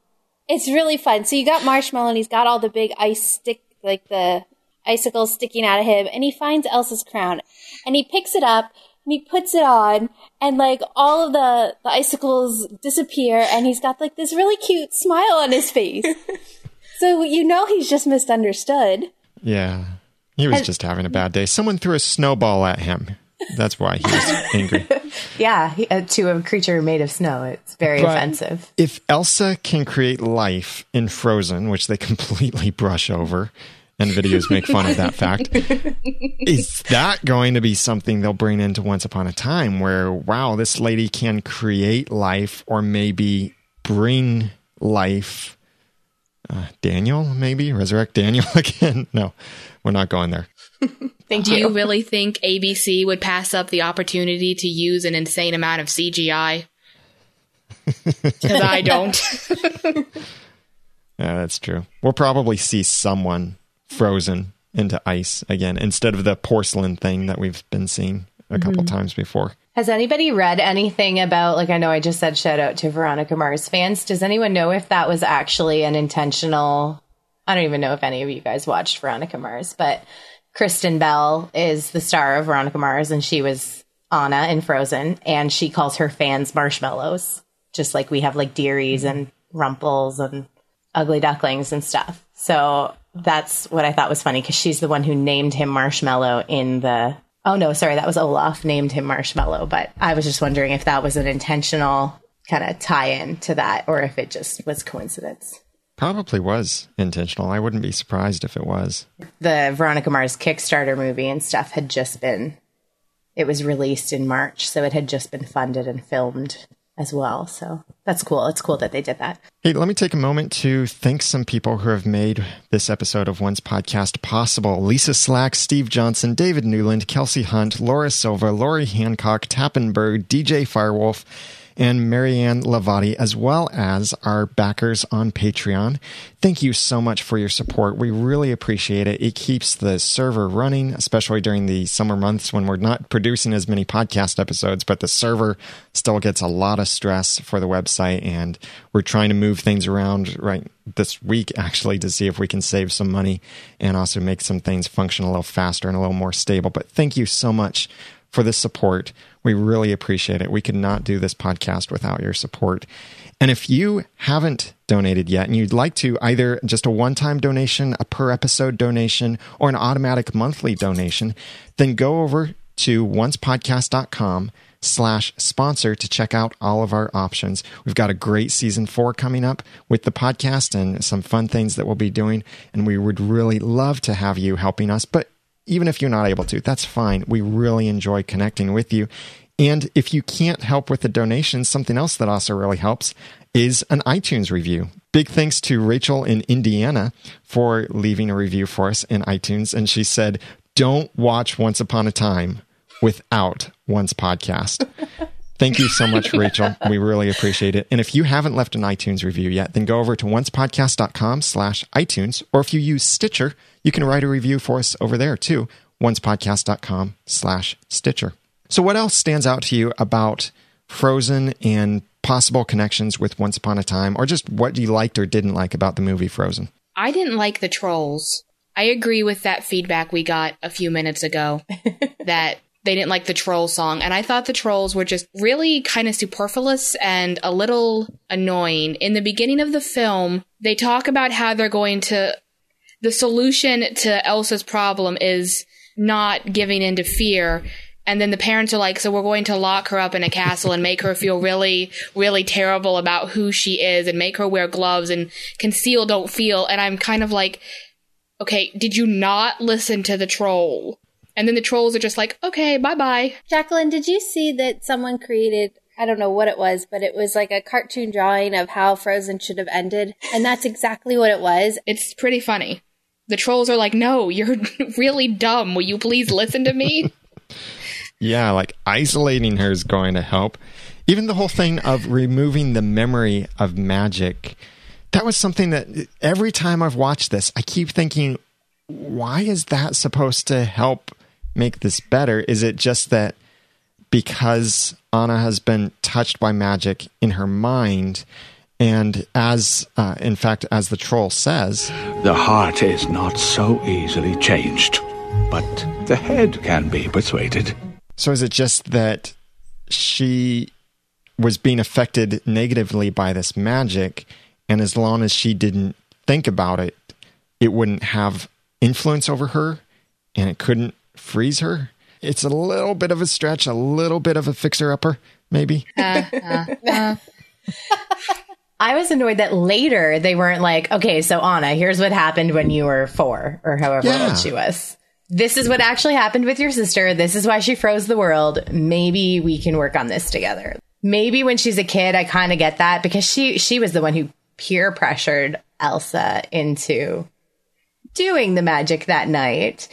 it's really fun. So you got Marshmallow and he's got all the big ice stick, like the icicles sticking out of him, and he finds Elsa's crown and he picks it up and he puts it on and like all of the, the icicles disappear and he's got like this really cute smile on his face. so you know he's just misunderstood. Yeah. He was just having a bad day. Someone threw a snowball at him. That's why he was angry. yeah he, uh, to a creature made of snow it's very But offensive If Elsa can create life in Frozen, which they completely brush over, and videos make fun of that fact, is that going to be something they'll bring into Once Upon a Time where, wow, this lady can create life or maybe bring life? Uh, Daniel, maybe? Resurrect Daniel again? No, we're not going there. thank Do you you really think ABC would pass up the opportunity to use an insane amount of CGI? Because I don't. Yeah, that's true. We'll probably see someone frozen into ice again instead of the porcelain thing that we've been seeing a couple mm-hmm. times before. Has anybody read anything about, like, I know I just said shout out to Veronica Mars fans. Does anyone know if that was actually an intentional? I don't even know if any of you guys watched Veronica Mars, but Kristen Bell is the star of Veronica Mars, and she was Anna in Frozen, and she calls her fans marshmallows, just like we have like Dearies and Rumples and Ugly Ducklings and stuff. So that's what I thought was funny because she's the one who named him Marshmallow in the. Oh no, sorry, that was Olaf named him Marshmallow. But I was just wondering if that was an intentional kind of tie-in to that, or if it just was coincidence. Probably was intentional. I wouldn't be surprised if it was. The Veronica Mars Kickstarter movie and stuff had just been. It was released in March, so it had just been funded and filmed as well. So that's cool. It's cool that they did that. Hey, let me take a moment to thank some people who have made this episode of Once Podcast possible. Lisa Slack, Steve Johnson, David Newland, Kelsey Hunt, Laura Silva, Lori Hancock, Tappenberg, DJ Firewolf, and Marianne Lavati, as well as our backers on Patreon. Thank you so much for your support. We really appreciate it. It keeps the server running, especially during the summer months when we're not producing as many podcast episodes, but the server still gets a lot of stress for the website. And we're trying to move things around right this week, actually, to see if we can save some money and also make some things function a little faster and a little more stable. But thank you so much for the support. We really appreciate it. We could not do this podcast without your support. And if you haven't donated yet and you'd like to, either just a one time donation, a per episode donation, or an automatic monthly donation, then go over to oncepodcast.com slash sponsor to check out all of our options. We've got a great season four coming up with the podcast and some fun things that we'll be doing. And we would really love to have you helping us. But even if you're not able to, that's fine. We really enjoy connecting with you. And if you can't help with the donations, something else that also really helps is an iTunes review. Big thanks to Rachel in Indiana for leaving a review for us in iTunes. And she said, Don't watch Once Upon a Time without Once Podcast. Thank you so much, Rachel. We really appreciate it. And if you haven't left an iTunes review yet, then go over to oncepodcast.com slash iTunes. Or if you use Stitcher, you can write a review for us over there too. oncepodcast.com slash Stitcher. So what else stands out to you about Frozen and possible connections with Once Upon a Time, or just what you liked or didn't like about the movie Frozen? I didn't like the trolls. I agree with that feedback we got a few minutes ago that they didn't like the troll song. And I thought the trolls were just really kind of superfluous and a little annoying. In the beginning of the film, they talk about how they're going to, the solution to Elsa's problem is not giving in to fear. And then the parents are like, so we're going to lock her up in a castle and make her feel really, really terrible about who she is and make her wear gloves and conceal, don't feel. And I'm kind of like, okay, did you not listen to the troll? And then the trolls are just like, okay, bye bye. Jacqueline, did you see that someone created? I don't know what it was, but it was like a cartoon drawing of how Frozen should have ended. And that's exactly what it was. It's pretty funny. The trolls are like, no, you're really dumb. Will you please listen to me? Yeah, like isolating her is going to help. Even the whole thing of removing the memory of magic. That was something that every time I've watched this, I keep thinking, why is that supposed to help make this better? Is it just that because Anna has been touched by magic in her mind, and as, uh, in fact, as the troll says, The heart is not so easily changed, but the head can be persuaded. So is it just that she was being affected negatively by this magic, and as long as she didn't think about it, it wouldn't have influence over her and it couldn't freeze her? It's a little bit of a stretch, a little bit of a fixer upper, maybe. Uh, uh, uh. I was annoyed that later they weren't like, okay, so Anna, here's what happened when you were four or however Yeah. old she was. This is what actually happened with your sister. This is why she froze the world. Maybe we can work on this together. Maybe when she's a kid, I kind of get that because she she was the one who peer pressured Elsa into doing the magic that night.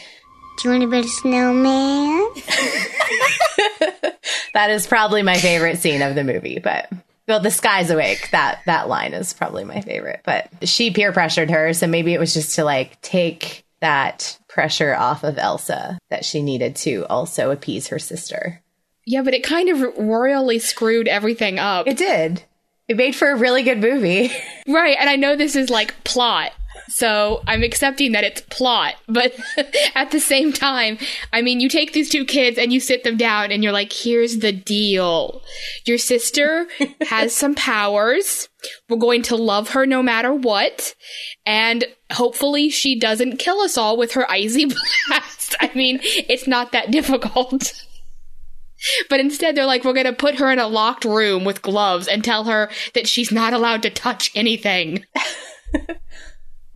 Do you want to build a snowman? That is probably my favorite scene of the movie, but well, the sky's awake. That that line is probably my favorite. But she peer pressured her, so maybe it was just to like take that pressure off of Elsa that she needed to also appease her sister. yeah, but it kind of royally screwed everything up. It did. It made for a really good movie. Right, and I know this is like plot, so I'm accepting that it's plot, but at the same time, I mean, you take these two kids and you sit them down and you're like, here's the deal. Your sister has some powers. We're going to love her no matter what, and hopefully she doesn't kill us all with her icy blast. I mean, it's not that difficult. But instead, they're like, we're going to put her in a locked room with gloves and tell her that she's not allowed to touch anything.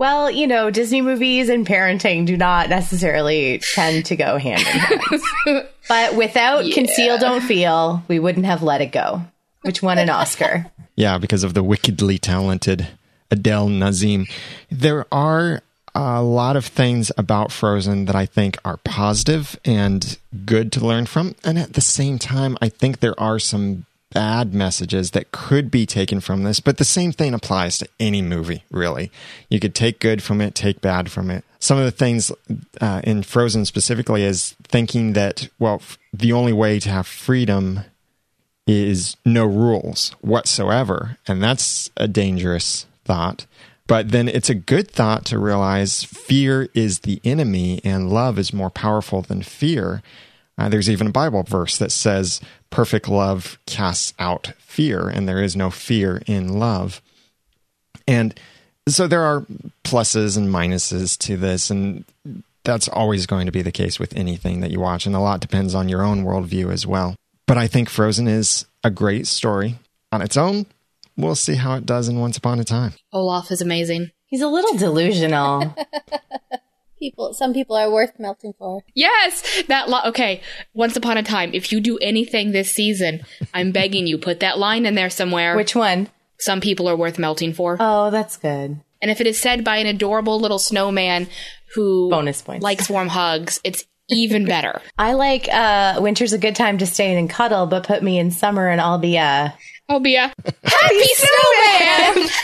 Well, you know, Disney movies and parenting do not necessarily tend to go hand in hand. but without Conceal Don't Feel, we wouldn't have let it go, which won an Oscar. Yeah, because of the wickedly talented Adele Dazeem. There are a lot of things about Frozen that I think are positive and good to learn from. And at the same time, I think there are some bad messages that could be taken from this. But the same thing applies to any movie, really. You could take good from it, take bad from it. Some of the things uh, in Frozen specifically is thinking that, well, f- the only way to have freedom is no rules whatsoever. And that's a dangerous thought. But then it's a good thought to realize fear is the enemy and love is more powerful than fear. Uh, there's even a Bible verse that says, perfect love casts out fear, and there is no fear in love. And so there are pluses and minuses to this, and that's always going to be the case with anything that you watch, and a lot depends on your own worldview as well. But I think Frozen is a great story on its own. We'll see how it does in Once Upon a Time. Olaf is amazing. He's a little delusional. People, some people are worth melting for. Yes, that lo- okay. Once upon a time, if you do anything this season, I'm begging you, put that line in there somewhere. Which one? some people are worth melting for. Oh, that's good. and if it is said by an adorable little snowman who Bonus points. likes warm hugs, it's even better. I like uh, winter's a good time to stay in and cuddle, but put me in summer and I'll be uh, I'll be a happy snowman.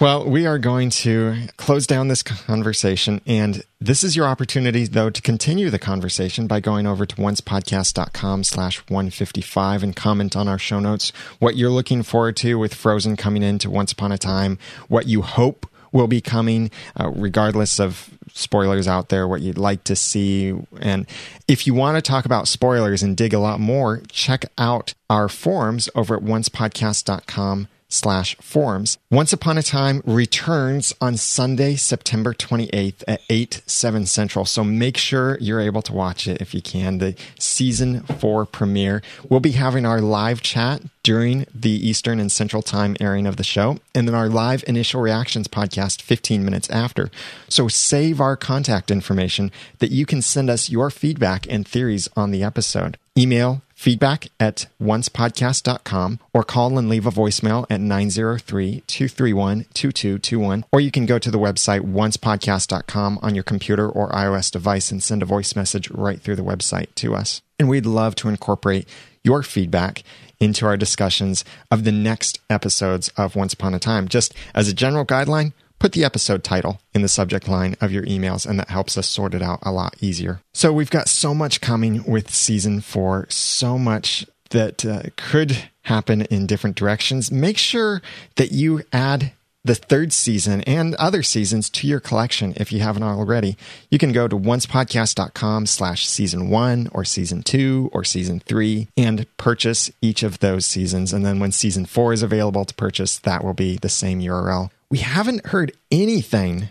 Well, we are going to close down this conversation. And this is your opportunity, though, to continue the conversation by going over to oncepodcast.com slash 155 and comment on our show notes what you're looking forward to with Frozen coming into Once Upon a Time, what you hope will be coming, uh, regardless of spoilers out there, what you'd like to see. And if you want to talk about spoilers and dig a lot more, check out our forums over at oncepodcast.com slash forums. Once Upon a Time returns on Sunday, September 28th at 8, 7 Central. So make sure you're able to watch it if you can. The season four premiere. We'll be having our live chat during the Eastern and Central Time airing of the show, and then our live initial reactions podcast 15 minutes after. So save our contact information that you can send us your feedback and theories on the episode. Email feedback at oncepodcast.com or call and leave a voicemail at 903-231-2221 or you can go to the website oncepodcast.com on your computer or iOS device and send a voice message right through the website to us. And we'd love to incorporate your feedback into our discussions of the next episodes of Once Upon a Time. Just as a general guideline, put the episode title in the subject line of your emails, and that helps us sort it out a lot easier. So, we've got so much coming with season four, so much that uh, could happen in different directions. Make sure that you add the third season and other seasons to your collection if you haven't already. You can go to oncepodcast.com slash season one or season two or season three and purchase each of those seasons. And then when season four is available to purchase, that will be the same URL. We haven't heard anything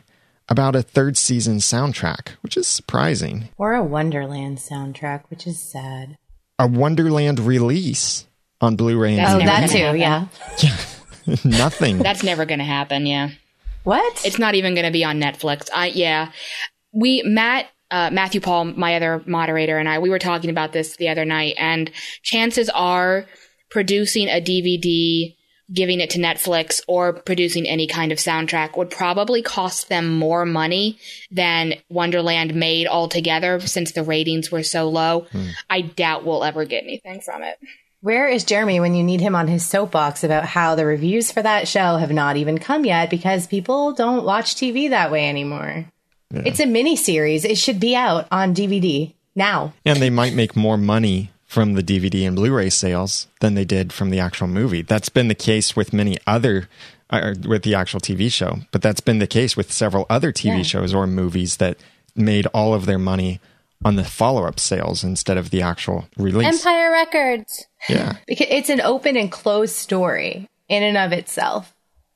about a third season soundtrack, which is surprising. or a Wonderland soundtrack, which is sad. A Wonderland release on Blu-ray That's Oh, and that too, happen. yeah. DVD. Nothing. That's never going to happen. Yeah. What? It's not even going to be on Netflix. I yeah, we Matt. Uh, Matthew Paul, my other moderator, and I, we were talking about this the other night, and chances are producing a DVD, giving it to Netflix, or producing any kind of soundtrack would probably cost them more money than Wonderland made altogether since the ratings were so low. Hmm. I doubt we'll ever get anything from it. Where is Jeremy when you need him on his soapbox about how the reviews for that show have not even come yet because people don't watch TV that way anymore? It's a mini series. It should be out on DVD now. and they might make more money from the DVD and Blu-ray sales than they did from the actual movie. That's been the case with many other with the actual TV show, but that's been the case with several other TV Yeah. shows or movies that made all of their money on the follow-up sales instead of the actual release. Empire Records. Yeah. Because it's an open and closed story in and of itself.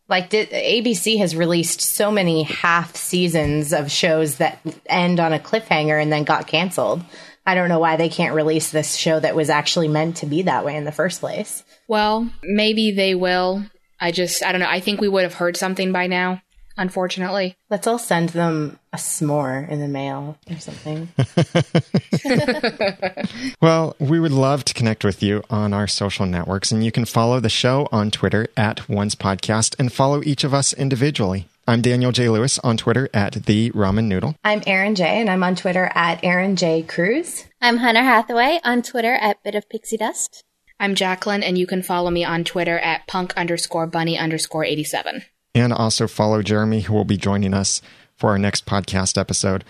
Like di- ABC has released so many half seasons of shows that end on a cliffhanger and then got canceled. I don't know why they can't release this show that was actually meant to be that way in the first place. Well, maybe they will. I just, I don't know. I think we would have heard something by now, unfortunately. Let's all send them a s'more in the mail or something. Well, we would love to connect with you on our social networks, and you can follow the show on Twitter at Once Podcast and follow each of us individually. I'm Daniel J. Lewis on Twitter at The Ramen Noodle. I'm Erin J, and I'm on Twitter at Erin J Cruz. I'm Hunter Hathaway on Twitter at Bit of Pixie Dust. I'm Jacqueline, and you can follow me on Twitter at punk underscore bunny underscore 87. And also follow Jeremy, who will be joining us for our next podcast episode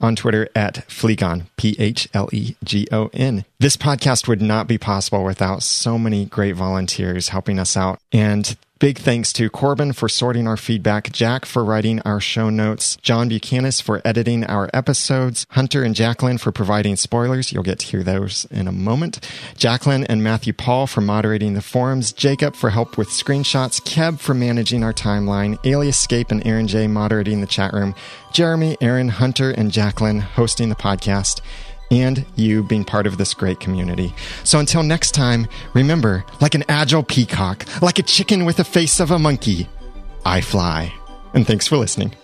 on Twitter at Phlegon, P H L E G O N. This podcast would not be possible without so many great volunteers helping us out. And big thanks to Corbin for sorting our feedback, Jack for writing our show notes, John Buchanan for editing our episodes, Hunter and Jacqueline for providing spoilers. You'll get to hear those in a moment. Jacqueline and Matthew Paul for moderating the forums, Jacob for help with screenshots, Keb for managing our timeline, Aliascape and Erin J moderating the chat room, Jeremy, Erin, Hunter, and Jacqueline hosting the podcast and you being part of this great community. So until next time, remember, like an agile peacock, like a chicken with the face of a monkey, I fly. And thanks for listening.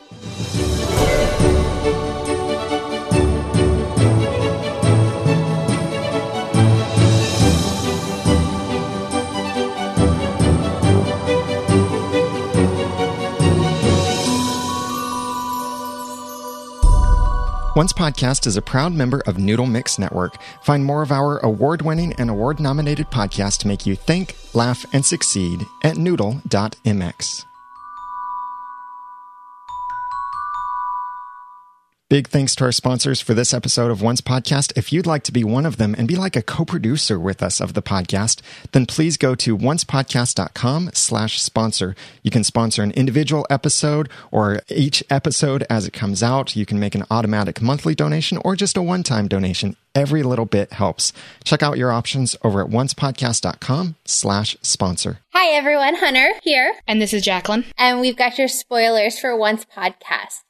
Once Podcast is a proud member of Noodle Mix Network. Find more of our award winning and award nominated podcasts to make you think, laugh, and succeed at noodle.mx. Big thanks to our sponsors for this episode of Once Podcast. If you'd like to be one of them and be like a co-producer with us of the podcast, then please go to oncepodcast.com slash sponsor. You can sponsor an individual episode or each episode as it comes out. You can make an automatic monthly donation or just a one-time donation. Every little bit helps. Check out your options over at oncepodcast.com slash sponsor. Hi everyone, Hunter here, And this is Jacqueline. and we've got your spoilers for Once podcast.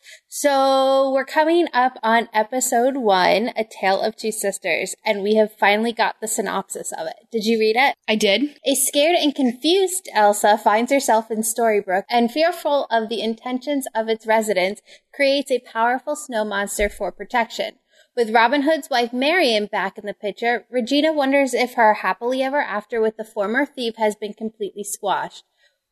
So we're coming up on episode one, A Tale of Two Sisters, and we have finally got the synopsis of it. Did you read it? I did. A scared and confused Elsa finds herself in Storybrooke and fearful of the intentions of its residents creates a powerful snow monster for protection. With Robin Hood's wife Marian back in the picture, Regina wonders if her happily ever after with the former thief has been completely squashed.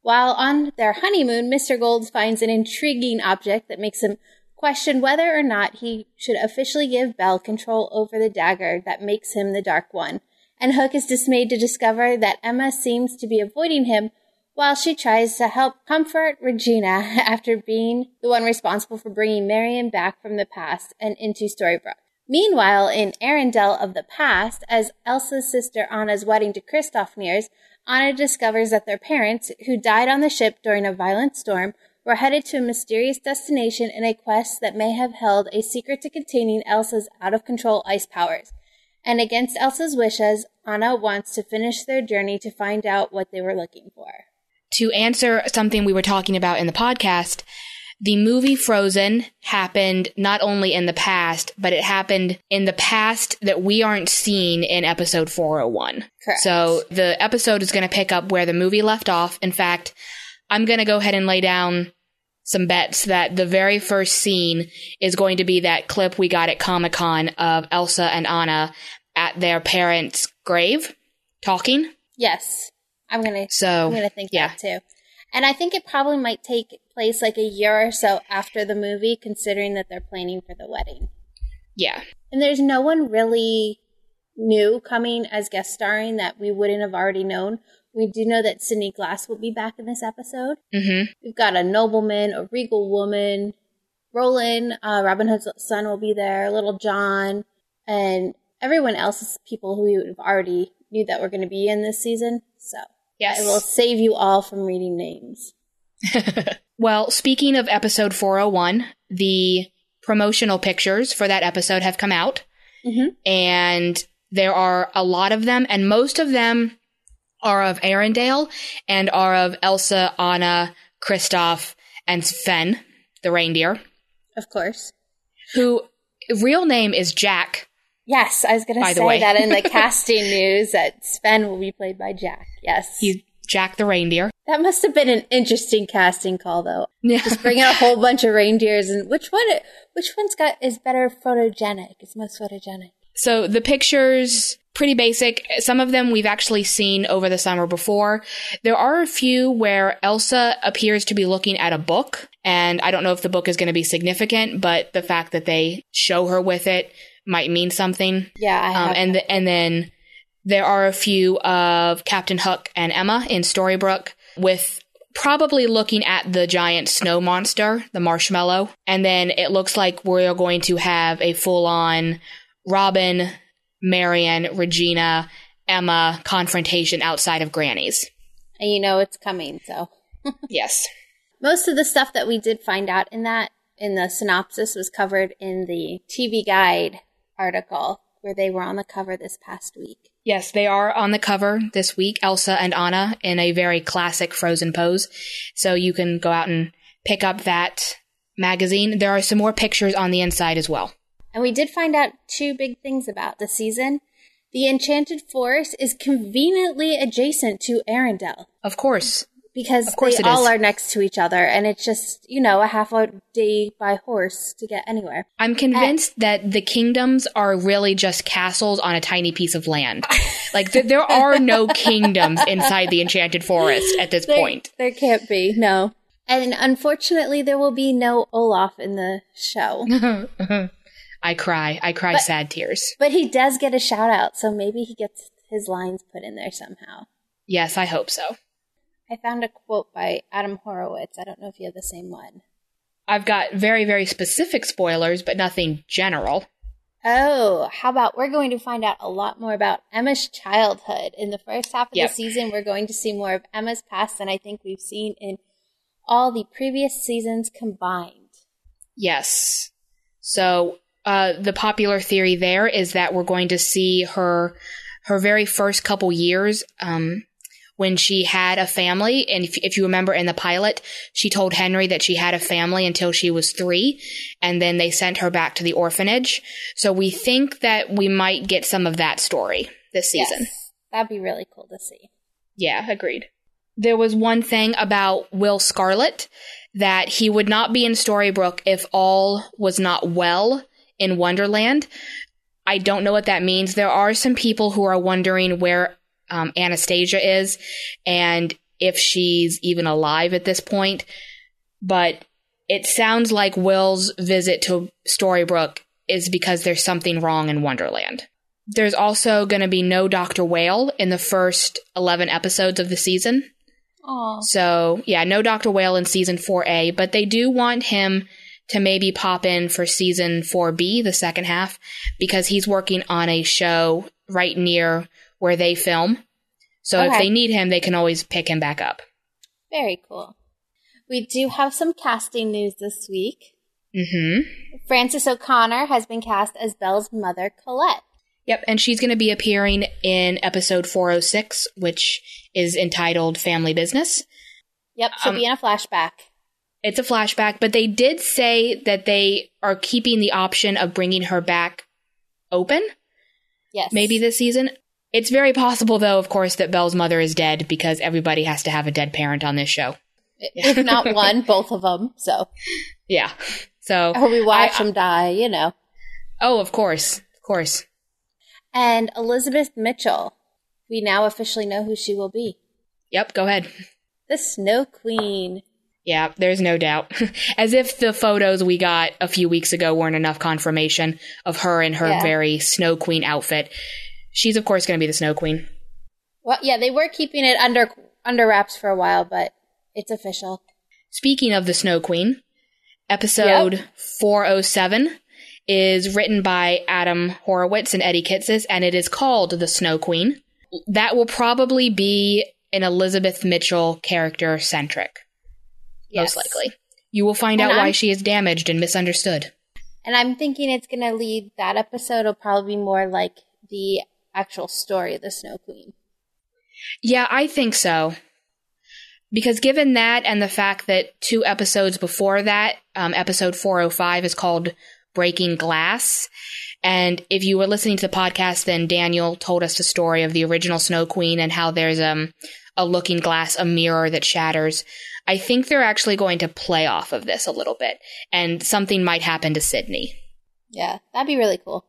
While on their honeymoon, Mr. Gold finds an intriguing object that makes him question whether or not he should officially give Belle control over the dagger that makes him the Dark One. And Hook is dismayed to discover that Emma seems to be avoiding him while she tries to help comfort Regina after being the one responsible for bringing Marian back from the past and into Storybrooke. Meanwhile, in Arendelle of the past, as Elsa's sister Anna's wedding to Kristoff nears, Anna discovers that their parents, who died on the ship during a violent storm, were headed to a mysterious destination in a quest that may have held a secret to containing Elsa's out of control ice powers. And against Elsa's wishes, Anna wants to finish their journey to find out what they were looking for. To answer something we were talking about in the podcast, the movie Frozen happened not only in the past, but it happened in the past that we aren't seeing in episode 401. Correct. So the episode is going to pick up where the movie left off. In fact, I'm going to go ahead and lay down some bets that the very first scene is going to be that clip we got at Comic Con of Elsa and Anna at their parents' grave talking. Yes, I'm gonna. So, I'm gonna think yeah. that too. And I think it probably might take place like a year or so after the movie, considering that they're planning for the wedding. Yeah. And there's no one really new coming as guest starring that we wouldn't have already known. We do know that Sidney Glass will be back in this episode. Mm-hmm. We've got a nobleman, a regal woman, Roland, uh, Robin Hood's son will be there, Little John, and everyone else is people who we have already knew that were going to be in this season. So Yes. I will save you all from reading names. Well, speaking of episode 401, the promotional pictures for that episode have come out. Mhm. And there are a lot of them, and most of them are of Arendelle and are of Elsa, Anna, Kristoff, and Sven, the reindeer, Of course. who real name is Jack. Yes, I was going to the say way. that in the casting news that Sven will be played by Jack. Yes. He's Jack the reindeer. that must have been an interesting casting call though. Yeah. Just bringing a whole bunch of reindeers and which one which one's got is better photogenic? Is most photogenic. So the pictures, pretty basic. Some of them we've actually seen over the summer before. There are a few where Elsa appears to be looking at a book, and I don't know if the book is going to be significant, but the fact that they show her with it might mean something. Yeah, I. Um, and th- and then there are a few of Captain Hook and Emma in Storybrooke with probably looking at the giant snow monster, the marshmallow. And then it looks like we're going to have a full on Robin, Marian, Regina, Emma confrontation outside of Granny's. and you know it's coming, so Yes. most of the stuff that we did find out in that in the synopsis was covered in the TV guide article where they were on the cover this past week. Yes, they are on the cover this week, Elsa and Anna in a very classic frozen pose. So you can go out and pick up that magazine. There are some more pictures on the inside as well. And we did find out two big things about the season. The Enchanted Forest is conveniently adjacent to Arendelle Of course. because Of course they all is. are next to each other, and it's just you know a half a day by horse to get anywhere. I'm convinced that the kingdoms are really just castles on a tiny piece of land. like th- there are no kingdoms inside the enchanted forest at this There- point. there can't be no. And unfortunately, there will be no Olaf in the show. I cry. I cry But- sad tears. But he does get a shout out, so maybe he gets his lines put in there somehow. Yes, I hope so. I found a quote by Adam Horowitz. I don't know if you have the same one. I've got very, very specific spoilers, but nothing general. Oh, how about we're going to find out a lot more about Emma's childhood. In the first half of Yep. the season, we're going to see more of Emma's past than I think we've seen in all the previous seasons combined. Yes. So uh, the popular theory there is that we're going to see her her very first couple years um, when she had a family. And if, if you remember in the pilot, she told Henry that she had a family until she was three, and then they sent her back to the orphanage. So we think that we might get some of that story this season. Yes, that'd be really cool to see. Yeah, agreed. There was one thing about Will Scarlet that he would not be in Storybrooke if all was not well in Wonderland. I don't know what that means. There are some people who are wondering where um, Anastasia is and if she's even alive at this point. But it sounds like Will's visit to Storybrooke is because there's something wrong in Wonderland. There's also going to be no Dr. Whale in the first 11 episodes of the season. Oh, So, yeah, no Dr. Whale in season 4A, but they do want him to maybe pop in for season 4B, the second half, because he's working on a show right near where they film. So if they need him, they can always pick him back up. very cool. We do have some casting news this week. Mm hmm Frances O'Connor has been cast as Belle's mother, Colette. Yep, and she's going to be appearing in episode 406, which is entitled Family Business. Yep, she'll Um, be in a flashback. It's a flashback, but they did say that they are keeping the option of bringing her back open. Yes. maybe this season. It's very possible, though, of course, that Belle's mother is dead because everybody has to have a dead parent on this show. If not one, both of them. So, Yeah. So, or we watch I- them die, you know. oh, of course, of course. And Elizabeth Mitchell. We now officially know who she will be. Yep, go ahead. The Snow Queen. Yeah, there's no doubt. As if the photos we got a few weeks ago weren't enough confirmation of her in her Yeah. very Snow Queen outfit. She's, of course, going to be the Snow Queen. Well, yeah, they were keeping it under under wraps for a while, but it's official. Speaking of the Snow Queen, episode 407 is written by Adam Horowitz and Eddie Kitsis, and it is called The Snow Queen. That will probably be an Elizabeth Mitchell character centric, Yes. most likely. You will find And out why I'm- she is damaged and misunderstood. And I'm thinking it's going to lead that episode will probably be more like the actual story of the Snow Queen. Yeah, I think so. Because given that and the fact that two episodes before that, um, episode 405 is called Breaking Glass. And if you were listening to the podcast, then Daniel told us the story of the original Snow Queen and how there's um, a looking glass, a mirror that shatters. I think they're actually going to play off of this a little bit, and something might happen to Sidney. Yeah, that'd be really cool.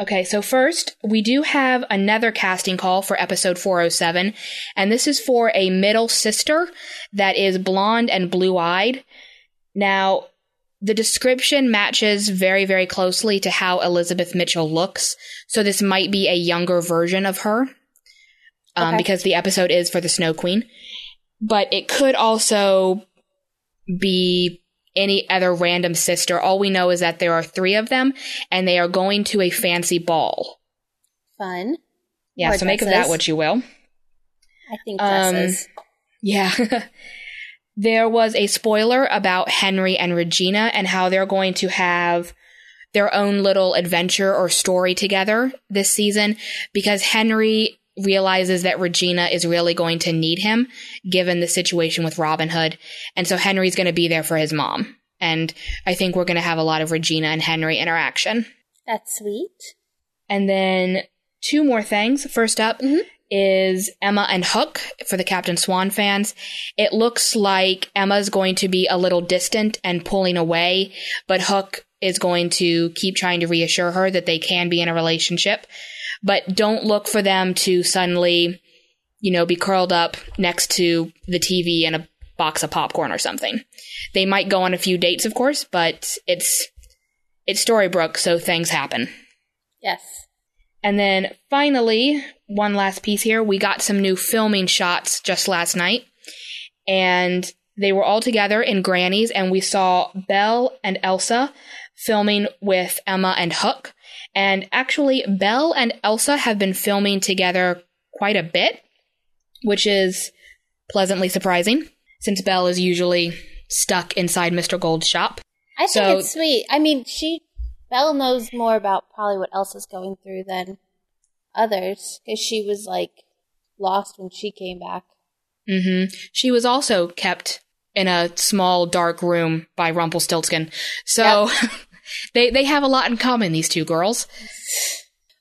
Okay, so first, we do have another casting call for episode 407, and this is for a middle sister that is blonde and blue eyed. Now, the description matches very, very closely to how Elizabeth Mitchell looks, so this might be a younger version of her, um, Okay. because the episode is for the Snow Queen. But it could also be any other random sister. All we know is that there are three of them, and they are going to a fancy ball. Fun. Yeah, Or so make of that what you will. I think Um, dresses. Yeah. there was a spoiler about Henry and Regina and how they're going to have their own little adventure or story together this season because Henry realizes that Regina is really going to need him given the situation with Robin Hood. And so Henry's going to be there for his mom. And I think we're going to have a lot of Regina and Henry interaction. That's sweet. And then two more things. First up mm-hmm. is Emma and Hook for the Captain Swan fans. It looks like Emma's going to be a little distant and pulling away, but Hook is going to keep trying to reassure her that they can be in a relationship. But don't look for them to suddenly, you know, be curled up next to the TV and a box of popcorn or something. They might go on a few dates, of course, but it's it's Storybrooke, so things happen. Yes. And then finally, one last piece here. We got some new filming shots just last night. And they were all together in Granny's, and we saw Belle and Elsa filming with Emma and Hook. And actually, Belle and Elsa have been filming together quite a bit, which is pleasantly surprising, since Belle is usually stuck inside Mr. Gold's shop. I think So- it's sweet. I mean, she Belle knows more about probably what Elsa's going through than others because she was like lost when she came back. Mm hmm She was also kept in a small dark room by Rumpelstiltskin. So they they have a lot in common, these two girls.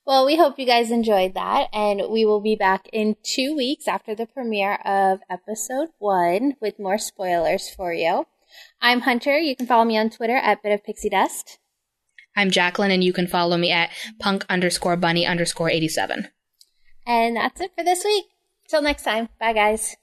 Well, we hope you guys enjoyed that, and we will be back in two weeks after the premiere of episode one with more spoilers for you. I'm Hunter. You can follow me on Twitter at Bit of Pixie Dust. I'm Jacqueline, and you can follow me at punk underscore bunny underscore 87. And that's it for this week. Till next time. Bye, guys.